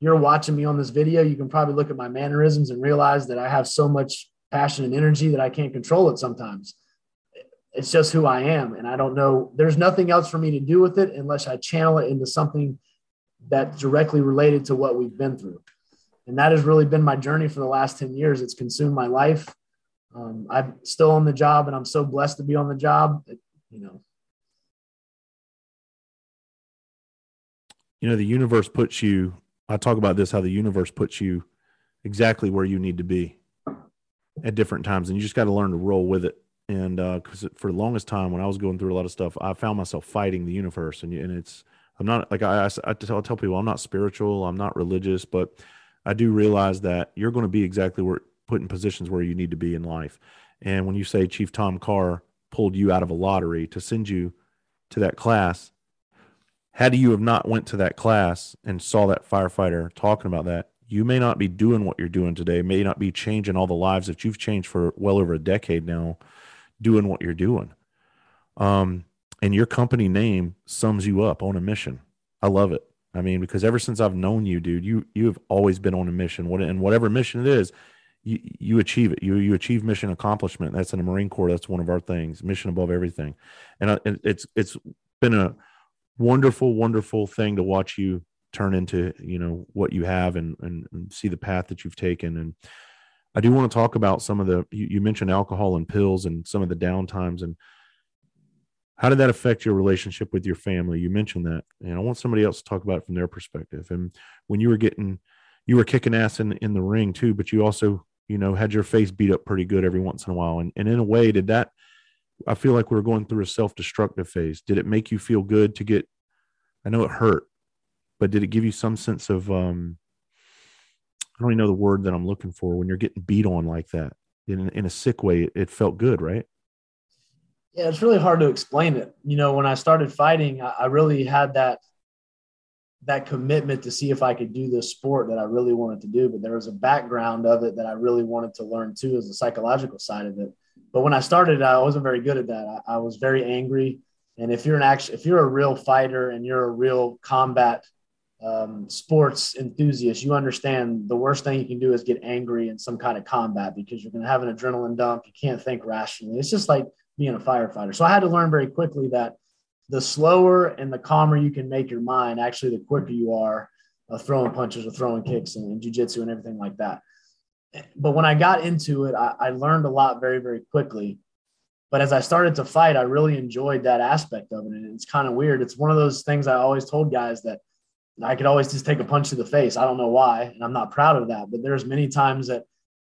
You're watching me on this video. You can probably look at my mannerisms and realize that I have so much passion and energy that I can't control it sometimes. It's just who I am. And I don't know, there's nothing else for me to do with it unless I channel it into something that's directly related to what we've been through. And that has really been my journey for the last 10 years. It's consumed my life. Um, I'm still on the job and I'm so blessed to be on the job. It, you know, you know the universe puts you i talk about this how the universe puts you exactly where you need to be at different times and you just got to learn to roll with it and because uh, for the longest time when i was going through a lot of stuff i found myself fighting the universe and, and it's i'm not like I, I, I tell, tell people i'm not spiritual i'm not religious but i do realize that you're going to be exactly where put in positions where you need to be in life. And when you say chief tom carr pulled you out of a lottery to send you to that class had you have not went to that class and saw that firefighter talking about that you may not be doing what you're doing today may not be changing all the lives that you've changed for well over a decade now doing what you're doing um, and your company name sums you up on a mission i love it i mean because ever since i've known you dude you you have always been on a mission what and whatever mission it is you, you achieve it. You you achieve mission accomplishment. That's in the Marine Corps. That's one of our things. Mission above everything, and it's it's been a wonderful, wonderful thing to watch you turn into, you know, what you have and, and, and see the path that you've taken. And I do want to talk about some of the, you, you mentioned alcohol and pills and some of the downtimes and how did that affect your relationship with your family? You mentioned that, and I want somebody else to talk about it from their perspective. And when you were getting, you were kicking ass in, in the ring too, but you also, you know, had your face beat up pretty good every once in a while. And, and in a way, did that, I feel like we are going through a self destructive phase. Did it make you feel good to get? I know it hurt, but did it give you some sense of? um don't even know the word that I'm looking for when you're getting beat on like that in in a sick way. It, it felt good, right? Yeah, it's really hard to explain it. You know, when I started fighting, I, I really had that that commitment to see if I could do this sport that I really wanted to do. But there was a background of it that I really wanted to learn too, as the psychological side of it. But when I started, I wasn't very good at that. I, I was very angry. And if you're an action, if you're a real fighter and you're a real combat um, sports enthusiast, you understand the worst thing you can do is get angry in some kind of combat because you're going to have an adrenaline dump. You can't think rationally. It's just like being a firefighter. So I had to learn very quickly that the slower and the calmer you can make your mind, actually, the quicker you are uh, throwing punches or throwing kicks and, and jujitsu and everything like that. But when I got into it, I, I learned a lot very, very quickly. But as I started to fight, I really enjoyed that aspect of it. And it's kind of weird. It's one of those things I always told guys that I could always just take a punch to the face. I don't know why, and I'm not proud of that. But there's many times that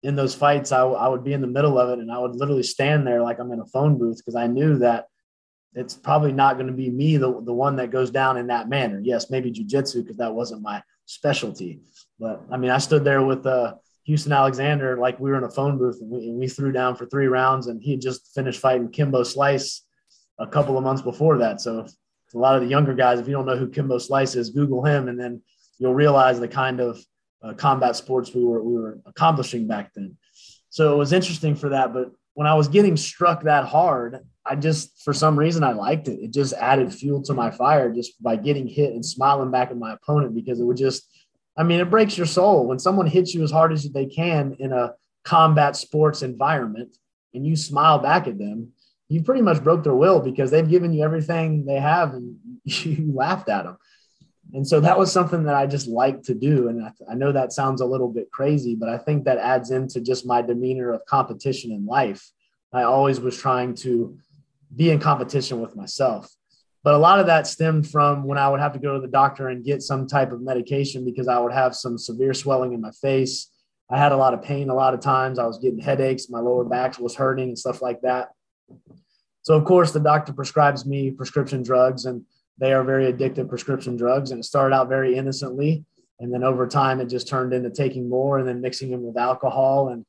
in those fights, I, I would be in the middle of it and I would literally stand there like I'm in a phone booth because I knew that it's probably not going to be me, the, the one that goes down in that manner. Yes, maybe jujitsu because that wasn't my specialty. But I mean, I stood there with uh, Houston Alexander like we were in a phone booth and we, and we threw down for three rounds and he had just finished fighting Kimbo Slice a couple of months before that. So a lot of the younger guys, if you don't know who Kimbo Slice is, Google him and then you'll realize the kind of uh, combat sports we were we were accomplishing back then. So it was interesting for that. But when I was getting struck that hard, I just for some reason I liked it. It just added fuel to my fire just by getting hit and smiling back at my opponent because it would just I mean it breaks your soul when someone hits you as hard as they can in a combat sports environment and you smile back at them you pretty much broke their will because they've given you everything they have and you laughed at them and so that was something that I just like to do. And I, I, know that sounds a little bit crazy, but I think that adds into just my demeanor of competition in life. I always was trying to be in competition with myself. But a lot of that stemmed from when I would have to go to the doctor and get some type of medication because I would have some severe swelling in my face. I had a lot of pain a lot of times. I was getting headaches, my lower back was hurting and stuff like that. So, of course, the doctor prescribes me prescription drugs. And they are very addictive prescription drugs. And it started out very innocently. And then over time, it just turned into taking more and then mixing them with alcohol. And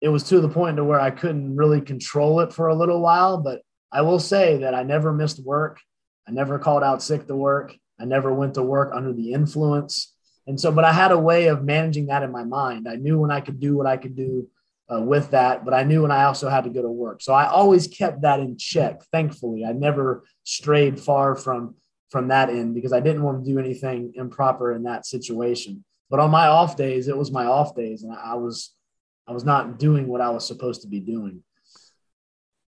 it was to the point to where I couldn't really control it for a little while. But I will say that I never missed work. I never called out sick to work. I never went to work under the influence. And so, but I had a way of managing that in my mind. I knew when I could do what I could do uh, with that, but I knew when I also had to go to work. So I always kept that in check. Thankfully, I never strayed far from from that end because I didn't want to do anything improper in that situation. But on my off days, it was my off days, and I was I was not doing what I was supposed to be doing.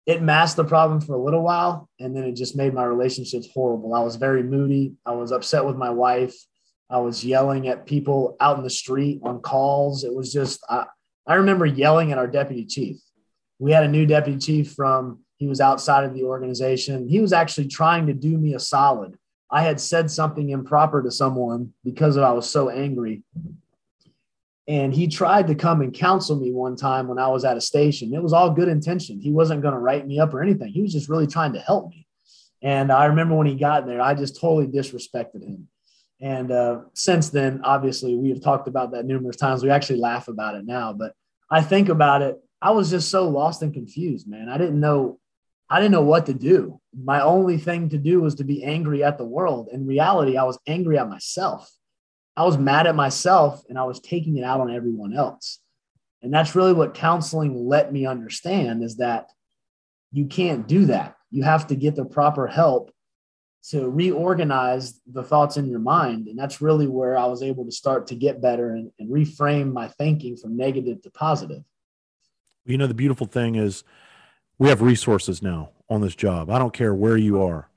It masked the problem for a little while, and then it just made my relationships horrible. I was very moody. I was upset with my wife. I was yelling at people out in the street on calls. It was just I, I remember yelling at our deputy chief. We had a new deputy chief from, he was outside of the organization. He was actually trying to do me a solid. I had said something improper to someone because I was so angry. And he tried to come and counsel me one time when I was at a station. It was all good intention. He wasn't going to write me up or anything. He was just really trying to help me. And I remember when he got there, I just totally disrespected him. And uh, since then, obviously, we have talked about that numerous times. We actually laugh about it now, but I think about it. I was just so lost and confused, man. I didn't know, I didn't know what to do. My only thing to do was to be angry at the world. In reality, I was angry at myself. I was mad at myself, and I was taking it out on everyone else. And that's really what counseling let me understand is that you can't do that. You have to get the proper help to reorganize the thoughts in your mind. And that's really where I was able to start to get better and, and reframe my thinking from negative to positive. You know, the beautiful thing is we have resources now on this job. I don't care where you are.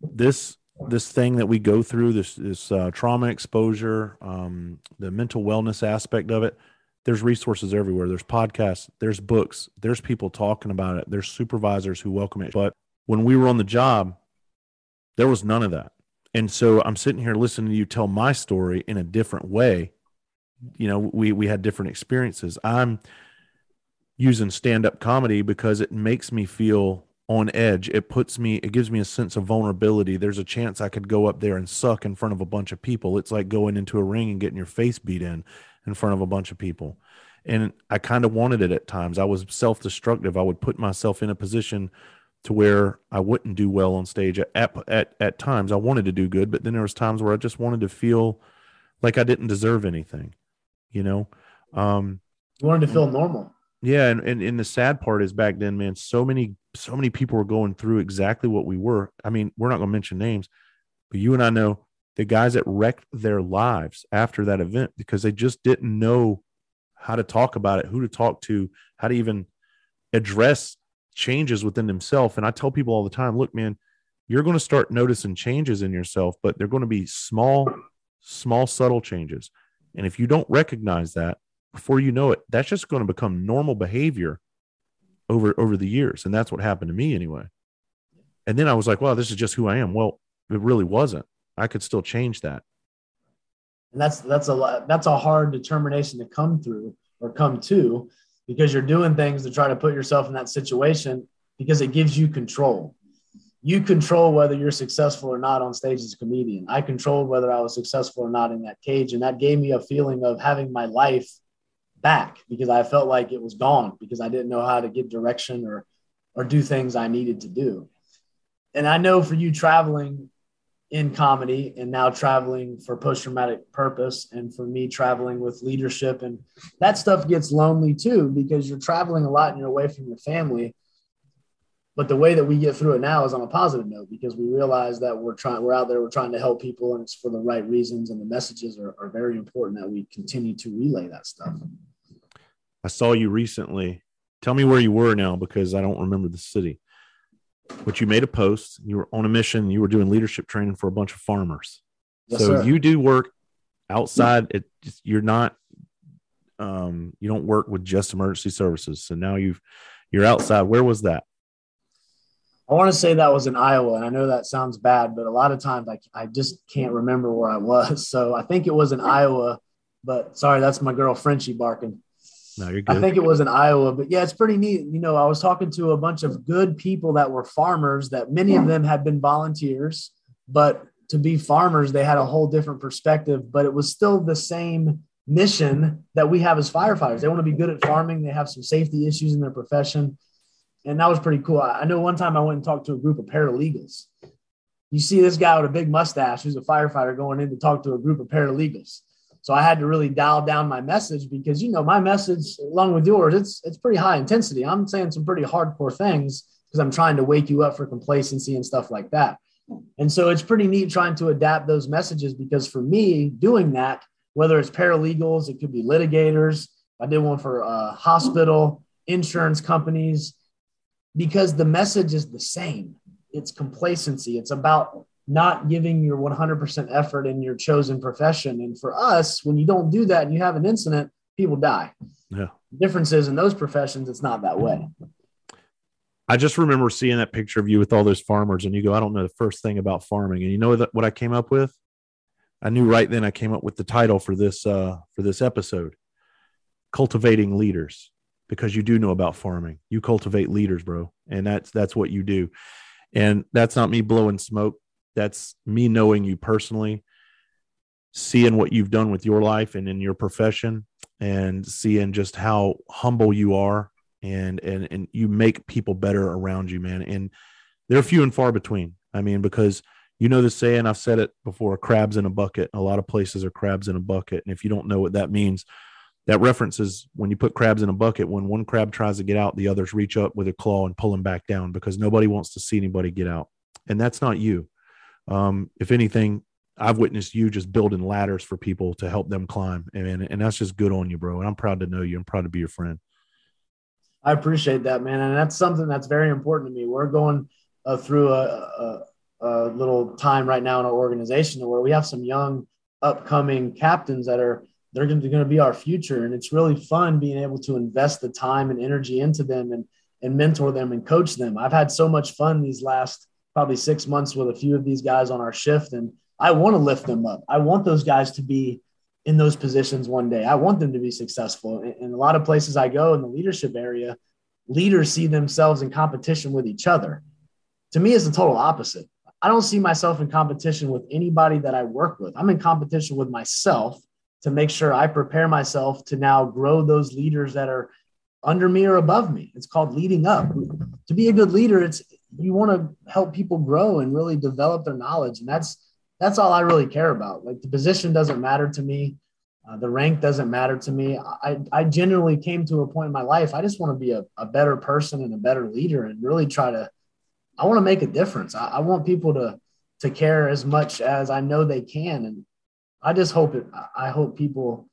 This this thing that we go through, this this uh, trauma exposure, um, the mental wellness aspect of it. There's resources everywhere. There's podcasts. There's books. There's people talking about it. There's supervisors who welcome it. But when we were on the job, there was none of that. And so I'm sitting here listening to you tell my story in a different way. You know, we we had different experiences. I'm using stand up comedy because it makes me feel on edge. It puts me, it gives me a sense of vulnerability. There's a chance I could go up there and suck in front of a bunch of people. It's like going into a ring and getting your face beat in in front of a bunch of people. And I kind of wanted it at times. I was self destructive. I would put myself in a position to where I wouldn't do well on stage at, at, at times. I wanted to do good, but then there was times where I just wanted to feel like I didn't deserve anything, you know? Um, you wanted to feel normal. Yeah. And, and, and the sad part is back then, man, so many, so many people were going through exactly what we were. I mean, we're not going to mention names, but you and I know the guys that wrecked their lives after that event because they just didn't know how to talk about it, who to talk to, how to even address changes within themselves. And I tell people all the time, look, man, you're going to start noticing changes in yourself, but they're going to be small, small, subtle changes. And if you don't recognize that before you know it, that's just going to become normal behavior over over the years. And that's what happened to me anyway. And then I was like, well, this is just who I am. Well, it really wasn't. I could still change that. And that's that's a that's a hard determination to come through or come to because you're doing things to try to put yourself in that situation because it gives you control. You control whether you're successful or not on stage as a comedian. I controlled whether I was successful or not in that cage. And that gave me a feeling of having my life back because I felt like it was gone because I didn't know how to get direction or or do things I needed to do. And I know for you traveling in comedy and now traveling for post traumatic purpose and for me traveling with leadership. And that stuff gets lonely too because you're traveling a lot and you're away from your family. But the way that we get through it now is on a positive note because we realize that we're trying we're out there we're trying to help people and it's for the right reasons and the messages are, are very important that we continue to relay that stuff. I saw you recently. Tell me where you were now because i don't remember the city but you made a post. You were on a mission. You were doing leadership training for a bunch of farmers. Yes, so sir. you do work outside. It you're not. Um, you don't work with just emergency services. So now you've you're outside. Where was that? I want to say that was in Iowa, and I know that sounds bad, but a lot of times I, I just can't remember where I was. So I think it was in Iowa, but sorry, that's my girl Frenchie barking. No, you're good. I think it was in Iowa, but yeah, it's pretty neat. You know, I was talking to a bunch of good people that were farmers that many of them had been volunteers, but to be farmers, they had a whole different perspective, but it was still the same mission that we have as firefighters. They want to be good at farming. They have some safety issues in their profession. And that was pretty cool. I know one time I went and talked to a group of paralegals. You see this guy with a big mustache who's a firefighter going in to talk to a group of paralegals. So I had to really dial down my message because you know my message, along with yours, it's it's pretty high intensity. I'm saying some pretty hardcore things because I'm trying to wake you up for complacency and stuff like that. And so it's pretty neat trying to adapt those messages because for me, doing that, whether it's paralegals, it could be litigators. I did one for a hospital, insurance companies, because the message is the same. It's complacency. It's about not giving your 100% effort in your chosen profession. And for us, when you don't do that and you have an incident, people die. Yeah. Differences in those professions, it's not that way. I just remember seeing that picture of you with all those farmers, and you go, I don't know the first thing about farming. And you know what I came up with? I knew right then I came up with the title for this uh, for this episode, cultivating leaders, because you do know about farming. You cultivate leaders, bro, and that's that's what you do. And that's not me blowing smoke that's me knowing you personally, seeing what you've done with your life and in your profession, and seeing just how humble you are, and and and you make people better around you, man. And they're few and far between. I mean, because you know the saying I've said it before: crabs in a bucket. A lot of places are crabs in a bucket, and if you don't know what that means, that references when you put crabs in a bucket. When one crab tries to get out, the others reach up with a claw and pull him back down because nobody wants to see anybody get out, and that's not you. Um, if anything, I've witnessed you just building ladders for people to help them climb, and and that's just good on you, bro. And I'm proud to know you. I'm proud to be your friend. I appreciate that, man, and that's something that's very important to me. We're going uh, through a, a, a little time right now in our organization where we have some young, upcoming captains that are they're going to be our future, and it's really fun being able to invest the time and energy into them and and mentor them and coach them. I've had so much fun these last probably six months with a few of these guys on our shift. And I want to lift them up. I want those guys to be in those positions one day. I want them to be successful. In, a lot of places I go in the leadership area, leaders see themselves in competition with each other. To me, it's the total opposite. I don't see myself in competition with anybody that I work with. I'm in competition with myself to make sure I prepare myself to now grow those leaders that are under me or above me. It's called leading up. To be a good leader, it's you want to help people grow and really develop their knowledge, and that's that's all I really care about. Like the position doesn't matter to me. Uh, the rank doesn't matter to me. I, I genuinely came to a point in my life. I just want to be a, a better person and a better leader and really try to, I want to make a difference. I, I want people to, to care as much as I know they can. And I just hope it, I hope people,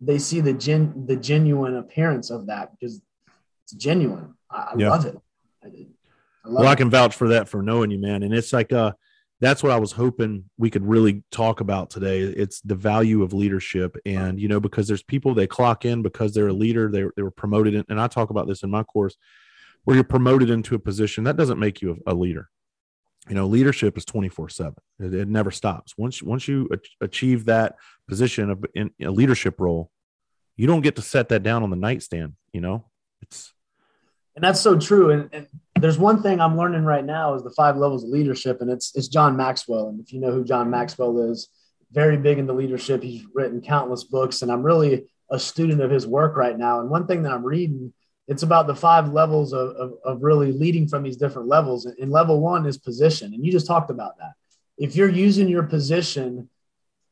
they see the gen, the genuine appearance of that because it's genuine. I, I yeah. love it. I, well, it. I can vouch for that for knowing you, man. And it's like, uh, that's what I was hoping we could really talk about today. It's the value of leadership. And, you know, because there's people they clock in because they're a leader, they, they were promoted. In, and I talk about this in my course where you're promoted into a position that doesn't make you a, a leader. You know, leadership is 24 seven. It, it, never stops. Once, once you achieve that position of in a leadership role, you don't get to set that down on the nightstand. You know, it's, and that's so true. And, and there's one thing I'm learning right now is the five levels of leadership, and it's it's John Maxwell. And if you know who John Maxwell is, very big into leadership. He's written countless books, and I'm really a student of his work right now. And one thing that I'm reading, it's about the five levels of, of, of really leading from these different levels. And level one is position, and you just talked about that. If you're using your position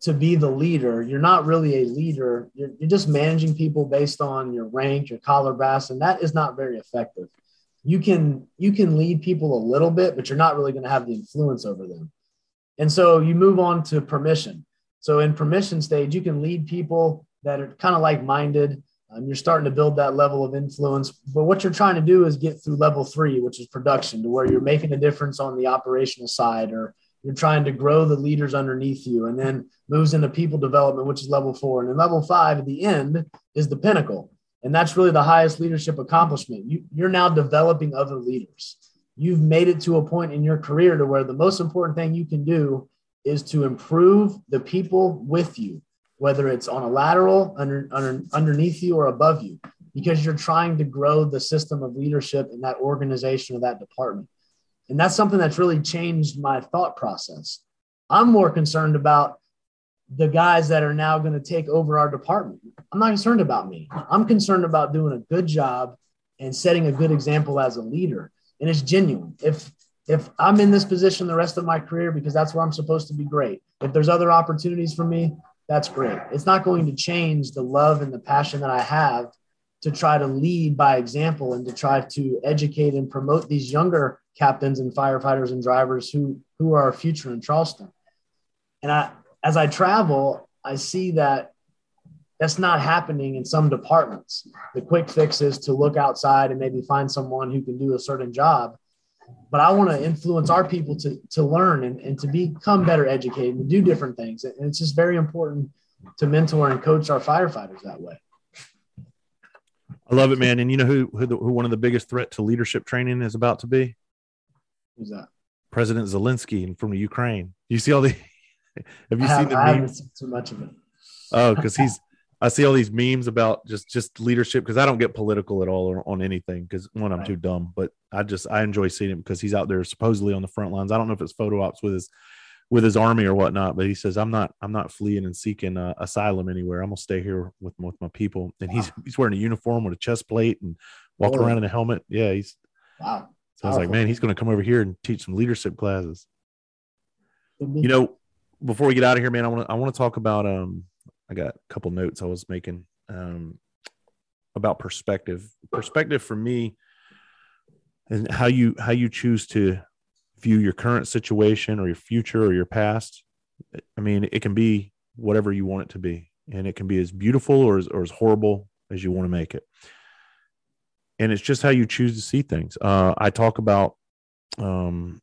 to be the leader, you're not really a leader. You're, you're just managing people based on your rank, your collar brass, and that is not very effective you can you can lead people a little bit but you're not really going to have the influence over them. And so you move on to permission. So in permission stage you can lead people that are kind of like-minded. Um, you're starting to build that level of influence but what you're trying to do is get through level three which is production to where you're making a difference on the operational side or you're trying to grow the leaders underneath you and then moves into people development which is level four. And then level five at the end is the pinnacle and that's really the highest leadership accomplishment. You, you're now developing other leaders. You've made it to a point in your career to where the most important thing you can do is to improve the people with you, whether it's on a lateral, under, under, underneath you, or above you, because you're trying to grow the system of leadership in that organization or that department. And that's something that's really changed my thought process. I'm more concerned about the guys that are now going to take over our department. I'm not concerned about me. I'm concerned about doing a good job and setting a good example as a leader. And it's genuine. If if I'm in this position the rest of my career because that's where I'm supposed to be great. If there's other opportunities for me, that's great. It's not going to change the love and the passion that I have to try to lead by example and to try to educate and promote these younger captains and firefighters and drivers who who are our future in Charleston. And I as I travel, I see that that's not happening in some departments. The quick fix is to look outside and maybe find someone who can do a certain job. But I want to influence our people to, to learn and, and to become better educated and do different things. And it's just very important to mentor and coach our firefighters that way. I love it, man. And you know who who, the, who one of the biggest threat to leadership training is about to be? Who's that? President Zelensky from the Ukraine. You see all the Have you I seen have, the memes? too much of it. Oh, because he's I see all these memes about just just leadership because I don't get political at all or on anything because one I'm right. too dumb, but I just I enjoy seeing him because he's out there supposedly on the front lines. I don't know if it's photo ops with his with his army or whatnot, but he says I'm not I'm not fleeing and seeking uh, asylum anywhere. I'm gonna stay here with with my people. And wow. he's he's wearing a uniform with a chest plate and walking around in a helmet. Yeah, he's wow. So I was like, man, he's gonna come over here and teach some leadership classes. You know, before we get out of here, man, I want to I want to talk about um I got a couple notes I was making um about perspective. Perspective for me and how you how you choose to view your current situation or your future or your past. I mean, it can be whatever you want it to be, and it can be as beautiful or as, or as horrible as you want to make it. And it's just how you choose to see things. Uh, I talk about um,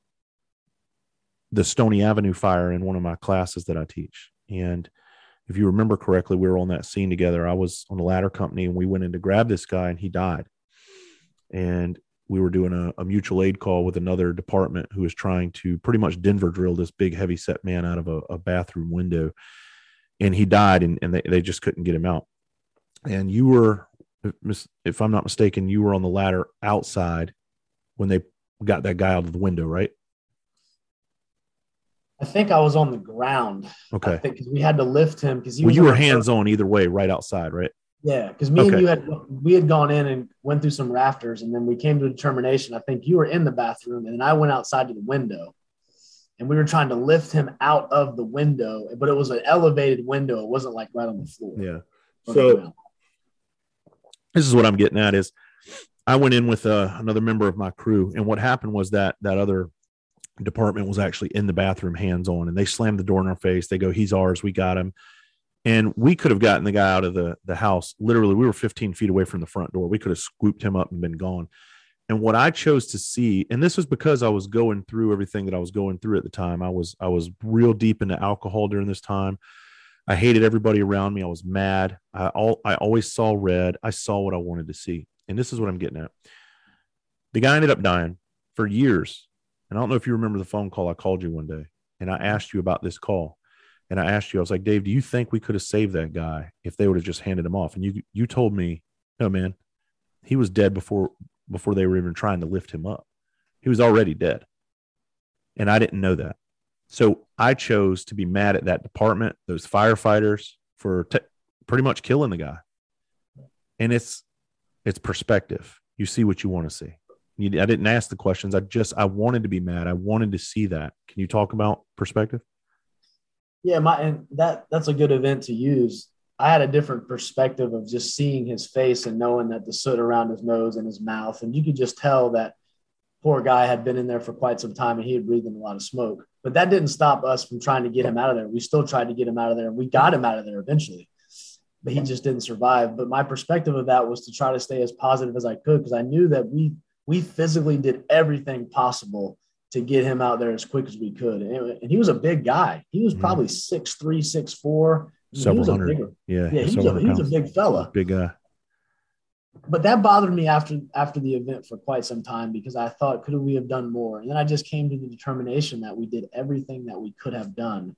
the Stony Avenue fire in one of my classes that I teach. And if you remember correctly, we were on that scene together. I was on the ladder company and we went in to grab this guy and he died. And we were doing a, a, mutual aid call with another department who was trying to pretty much Denver drill this big heavy set man out of a, a bathroom window. and he died, and, and they, they just couldn't get him out. And you were, if I'm not mistaken, you were on the ladder outside when they got that guy out of the window, right? I think I was on the ground. Okay. Because we had to lift him because well, you were hands on either way, right outside, right? Yeah, because me okay. and you had we had gone in and went through some rafters, and then we came to a determination. I think you were in the bathroom, and then I went outside to the window, and we were trying to lift him out of the window, but it was an elevated window. It wasn't like right on the floor. Yeah. So this is what I'm getting at is I went in with uh, another member of my crew, and what happened was that that other department was actually in the bathroom, hands on, and they slammed the door in our face. They go, "He's ours. We got him." And we could have gotten the guy out of the the house. Literally, we were 15 feet away from the front door. We could have scooped him up and been gone. And what I chose to see, and this was because I was going through everything that I was going through at the time. I was I was real deep into alcohol during this time. I hated everybody around me. I was mad. I all I always saw red. I saw what I wanted to see. And this is what I'm getting at. The guy ended up dying for years. And I don't know if you remember the phone call I called you one day and I mm-hmm. asked you about this call. And I asked you, I was like, Dave, do you think we could have saved that guy if they would have just handed him off? And you you told me, no, man, he was dead before before they were even trying to lift him up. He was already dead. And I didn't know that. So I chose to be mad at that department, those firefighters for t- pretty much killing the guy. And it's it's perspective. You see what you want to see. I didn't ask the questions. I just I wanted to be mad. I wanted to see that. Can you talk about perspective? Yeah, my and that that's a good event to use. I had a different perspective of just seeing his face and knowing that the soot around his nose and his mouth, and you could just tell that poor guy had been in there for quite some time and he had breathed in a lot of smoke. But that didn't stop us from trying to get him out of there. We still tried to get him out of there, and we got him out of there eventually but he just didn't survive. But my perspective of that was to try to stay as positive as I could because I knew that we we physically did everything possible to get him out there as quick as we could. And, and he was a big guy. He was mm-hmm. probably six three, six four. Several hundred. Bigger, yeah, yeah, he was, a, he was a big fella. Big guy. But that bothered me after after the event for quite some time because I thought, could we have done more? And then I just came to the determination that we did everything that we could have done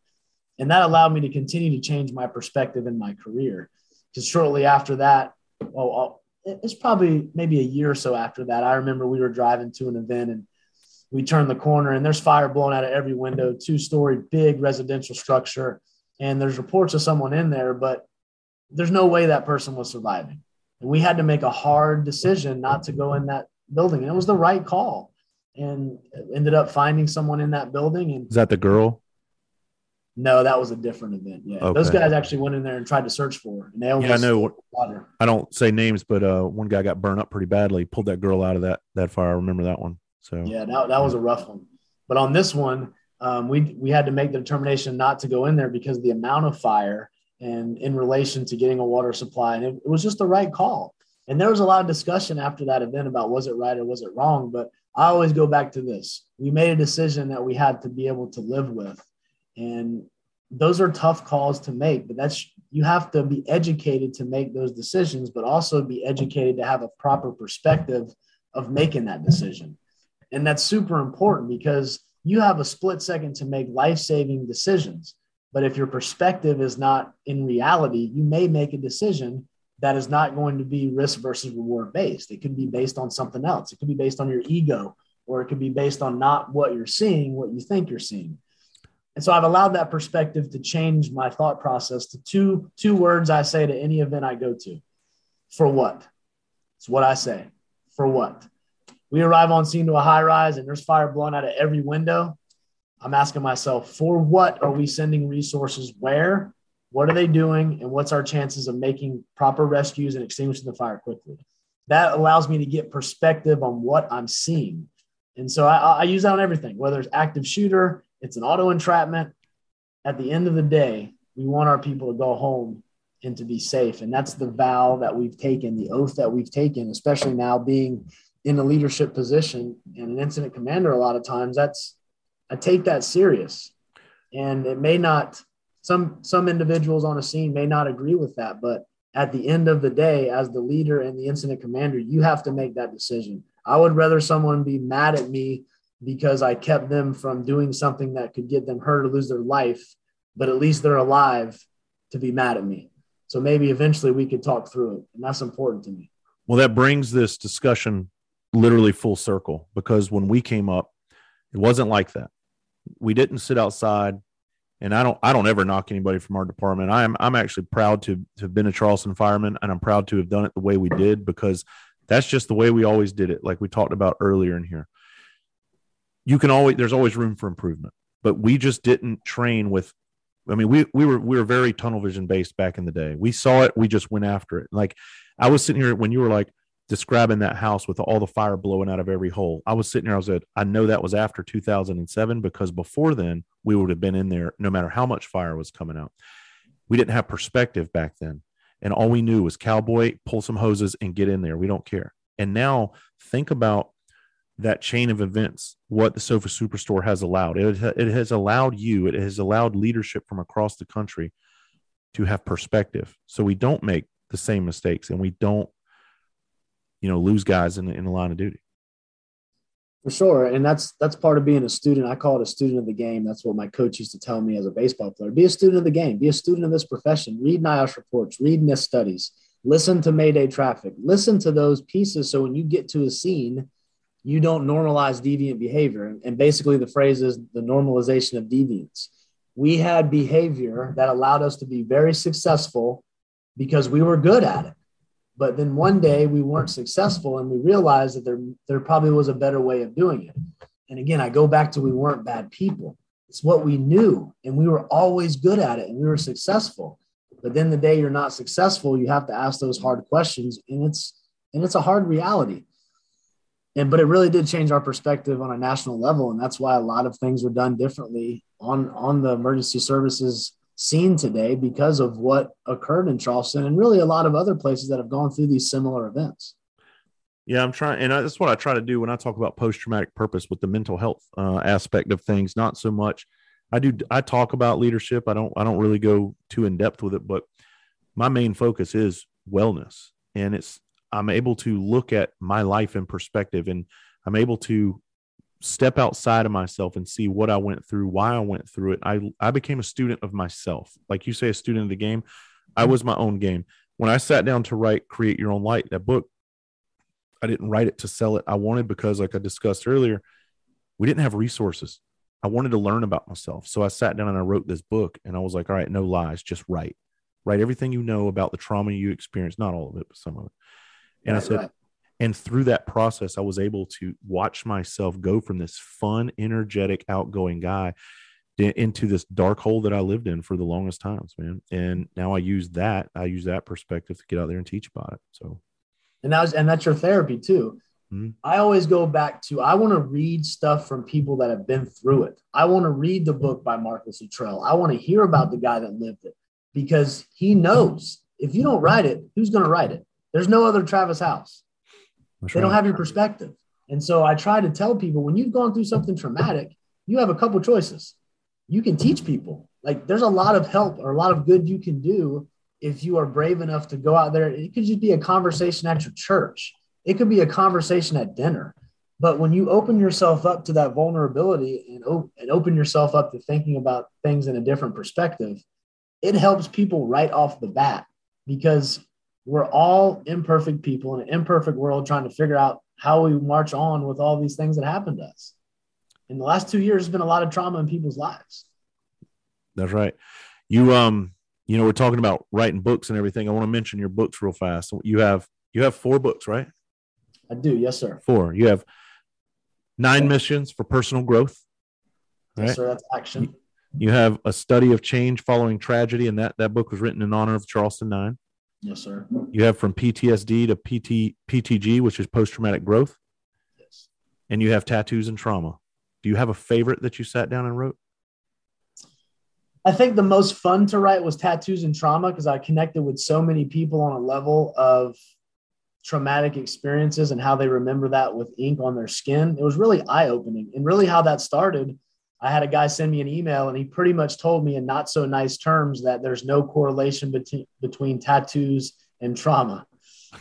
and that allowed me to continue to change my perspective in my career. Because shortly after that, well, it's probably maybe a year or so after that, I remember we were driving to an event and we turned the corner and there's fire blowing out of every window, two story, big residential structure. And there's reports of someone in there, but there's no way that person was surviving. And we had to make a hard decision not to go in that building. And it was the right call. And ended up finding someone in that building. And is that the girl? No, that was a different event. Yeah, okay. those guys actually went in there and tried to search for her, and they almost yeah, I know. Water. I don't say names, but uh, one guy got burned up pretty badly. Pulled that girl out of that that fire. I remember that one. So yeah, that, that was a rough one. But on this one, um, we we had to make the determination not to go in there because of the amount of fire and in relation to getting a water supply, and it, it was just the right call. And there was a lot of discussion after that event about was it right or was it wrong. But I always go back to this: we made a decision that we had to be able to live with and those are tough calls to make, but that's you have to be educated to make those decisions, but also be educated to have a proper perspective of making that decision. And that's super important because you have a split second to make life saving decisions. But if your perspective is not in reality, you may make a decision that is not going to be risk versus reward based. It could be based on something else. It could be based on your ego, or it could be based on not what you're seeing, what you think you're seeing. And so I've allowed that perspective to change my thought process to two, two words I say to any event I go to. For what? It's what I say. For what? We arrive on scene to a high rise and there's fire blowing out of every window. I'm asking myself, for what are we sending resources where? What are they doing? And what's our chances of making proper rescues and extinguishing the fire quickly? That allows me to get perspective on what I'm seeing. And so I, I use that on everything, whether it's active shooter, it's an auto entrapment. At the end of the day, we want our people to go home and to be safe. And that's the vow that we've taken, the oath that we've taken, especially now being in a leadership position and an incident commander a lot of times that's i take that serious and it may not some some individuals on a scene may not agree with that but at the end of the day as the leader and the incident commander you have to make that decision i would rather someone be mad at me because I kept them from doing something that could get them hurt or lose their life, but at least they're alive to be mad at me. So maybe eventually we could talk through it. And that's important to me. Well, that brings this discussion literally full circle because when we came up, it wasn't like that. We didn't sit outside and I don't I don't ever knock anybody from our department. I'm I'm actually proud to, to have been a Charleston fireman and I'm proud to have done it the way we did because that's just the way we always did it, like we talked about earlier in here. You can always there's always room for improvement, but we just didn't train with I mean, we we were we were very tunnel vision based back in the day. We saw it, we just went after it. Like I was sitting here when you were like describing that house with all the fire blowing out of every hole. I was sitting there, I was like, I know that was after 2007 because before then we would have been in there no matter how much fire was coming out. We didn't have perspective back then. And all we knew was cowboy, pull some hoses and get in there. We don't care. And now think about that chain of events, what the Sofa Superstore has allowed. It, it has allowed you, it has allowed leadership from across the country to have perspective. So we don't make the same mistakes and we don't, you know, lose guys in, in the line of duty. For sure. And that's that's part of being a student. I call it a student of the game. That's what my coach used to tell me as a baseball player. Be a student of the game. Be a student of this profession. Read NIOSH reports, read NIST studies, listen to Mayday traffic, listen to those pieces. So when you get to a scene, you don't normalize deviant behavior. And basically, the phrase is the normalization of deviance. We had behavior that allowed us to be very successful because we were good at it. But then one day we weren't successful and we realized that there, there probably was a better way of doing it. And again, I go back to we weren't bad people. It's what we knew and we were always good at it and we were successful. But then the day you're not successful, you have to ask those hard questions and it's and it's a hard reality and but it really did change our perspective on a national level. And that's why a lot of things were done differently on on the emergency services scene today because of what occurred in charleston and really a lot of other places that have gone through these similar events. Yeah i'm trying and that's what i try to do when i talk about post-traumatic purpose with the mental health uh, aspect of things not so much. I do i talk about leadership. I don't i don't really go too in depth with it but my main focus is wellness. And it's I'm able to look at my life in perspective and I'm able to step outside of myself and see what I went through, why I went through it. I, I became a student of myself. Like you say, a student of the game. I was my own game. When I sat down to write Create Your Own Light, that book, I didn't write it to sell it. I wanted because, like I discussed earlier, we didn't have resources. I wanted to learn about myself. So I sat down and I wrote this book and I was like, all right, no lies, just write. Write everything you know about the trauma you experienced, not all of it, but some of it. And right, I said, right. and through that process, I was able to watch myself go from this fun, energetic, outgoing guy into this dark hole that I lived in for the longest times, man. And now I use that, I use that perspective to get out there and teach about it. So, and that's and that's your therapy too. Mm-hmm. I always go back to I want to read stuff from people that have been through it. I want to read the book by Marcus Luttrell. I want to hear about the guy that lived it because he knows if you don't write it, who's going to write it? There's no other Travis Howze. That's they right. don't have your perspective. And so I try to tell people when you've gone through something traumatic, you have a couple choices. You can teach people. Like there's a lot of help or a lot of good you can do if you are brave enough to go out there. It could just be a conversation at your church. It could be a conversation at dinner. But when you open yourself up to that vulnerability and, op- and open yourself up to thinking about things in a different perspective, it helps people right off the bat because we're all imperfect people in an imperfect world trying to figure out how we march on with all these things that happened to us. In the last two years, there's been a lot of trauma in people's lives. That's right. You um, you know, we're talking about writing books and everything. I want to mention your books real fast. You have you have four books, right? I do, yes, sir. Four. You have nine missions for personal growth. Right? Yes, sir. That's action. You have a study of change following tragedy, and that that book was written in honor of Charleston Nine. Yes, sir. You have from PTSD to PT, PTG, which is post traumatic growth. Yes. And you have tattoos and trauma. Do you have a favorite that you sat down and wrote? I think the most fun to write was tattoos and trauma because I connected with so many people on a level of traumatic experiences and how they remember that with ink on their skin. It was really eye opening. And really, how that started I had a guy send me an email and he pretty much told me in not so nice terms that there's no correlation between between tattoos and trauma.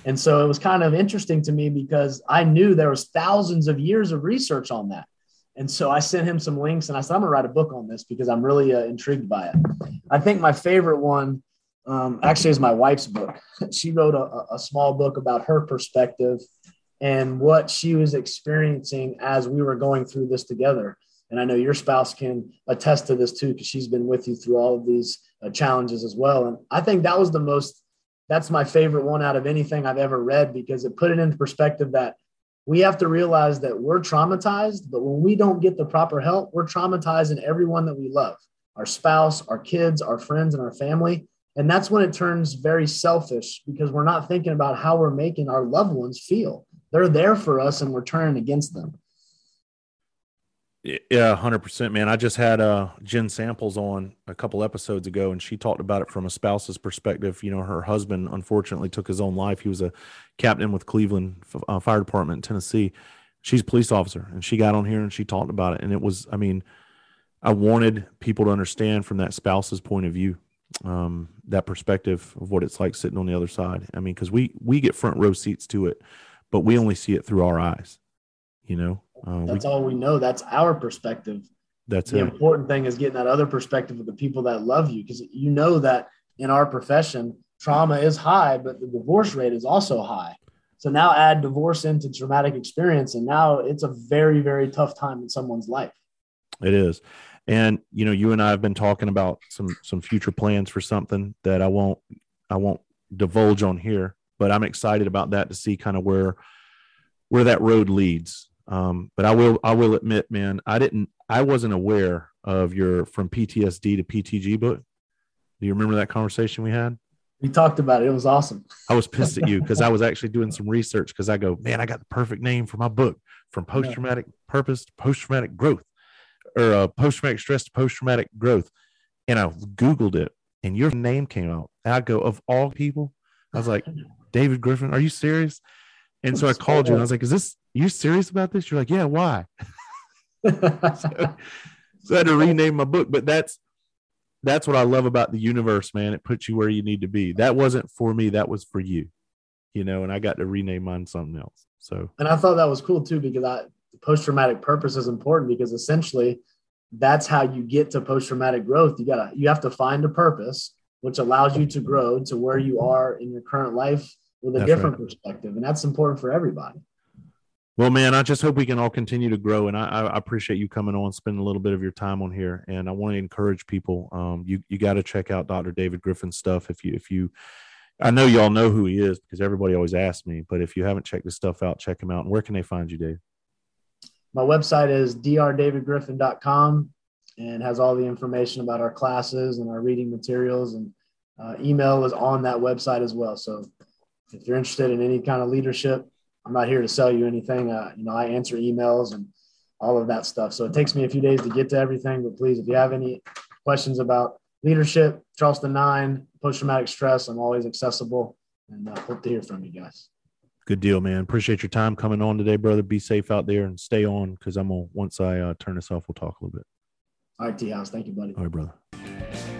And so it was kind of interesting to me because I knew there was thousands of years of research on that. And so I sent him some links and I said, I'm gonna write a book on this because I'm really uh, intrigued by it. I think my favorite one Um, actually, is my wife's book. She wrote a, a small book about her perspective and what she was experiencing as we were going through this together. And I know your spouse can attest to this too, because she's been with you through all of these uh, challenges as well. And I think that was the most, that's my favorite one out of anything I've ever read because it put it into perspective that we have to realize that we're traumatized, but when we don't get the proper help, we're traumatizing everyone that we love our spouse, our kids, our friends, and our family. And that's when it turns very selfish because we're not thinking about how we're making our loved ones feel. They're there for us and we're turning against them. Yeah, hundred percent, man. I just had uh Jen Samples on a couple episodes ago, and she talked about it from a spouse's perspective. You know, her husband unfortunately took his own life. He was a captain with Cleveland uh, Fire Department in Tennessee. She's a police officer, and she got on here and she talked about it. And it was, I mean, I wanted people to understand from that spouse's point of view, um, that perspective of what it's like sitting on the other side. I mean, because we we get front row seats to it, but we only see it through our eyes. You know, uh, that's we, all we know. That's our perspective. That's the it. important thing is getting that other perspective of the people that love you, because you know that in our profession, trauma is high, but the divorce rate is also high. So now add divorce into traumatic experience, and now it's a very, very tough time in someone's life. It is. And you know, you and I have been talking about some some future plans for something that I won't I won't divulge on here, but I'm excited about that to see kind of where where that road leads. Um, but I will I will admit, man, I didn't I wasn't aware of your from PTSD to PTG book. Do you remember that conversation we had? We talked about it. It was awesome. I was pissed at you because I was actually doing some research because I go, man, I got the perfect name for my book from post traumatic yeah. purpose to post traumatic growth or uh, post traumatic stress to post traumatic growth. And I Googled it and your name came out. And I go, of all people, I was like, David Griffin, are you serious? And so I called you and I was like, is this, you serious about this? You're like, yeah, why? so, so I had to rename my book, but that's, that's what I love about the universe, man. It puts you where you need to be. That wasn't for me. That was for you, you know, and I got to rename mine something else. So, and I thought that was cool too, because I, post traumatic purpose is important because essentially that's how you get to post traumatic growth. You gotta you have to find a purpose which allows you to grow to where you are in your current life with a that's different right. perspective, and that's important for everybody. Well, man, I just hope we can all continue to grow, and I, I appreciate you coming on, spending a little bit of your time on here, and I want to encourage people. Um, you you got to check out Dr. David Griffin's stuff if you if you. I know y'all know who he is because everybody always asks me, but if you haven't checked his stuff out, check him out. And where can they find you, Dave? my website is drdavidgriffin.com and has all the information about our classes and our reading materials and uh, email is on that website as well so if you're interested in any kind of leadership i'm not here to sell you anything uh, you know i answer emails and all of that stuff so it takes me a few days to get to everything but please if you have any questions about leadership charleston 9 post-traumatic stress i'm always accessible and uh, hope to hear from you guys Good deal, man. Appreciate your time coming on today, brother. Be safe out there and stay on because I'm gonna once I uh, turn this off, we'll talk a little bit. All right, T Howze. Thank you, buddy. All right, brother.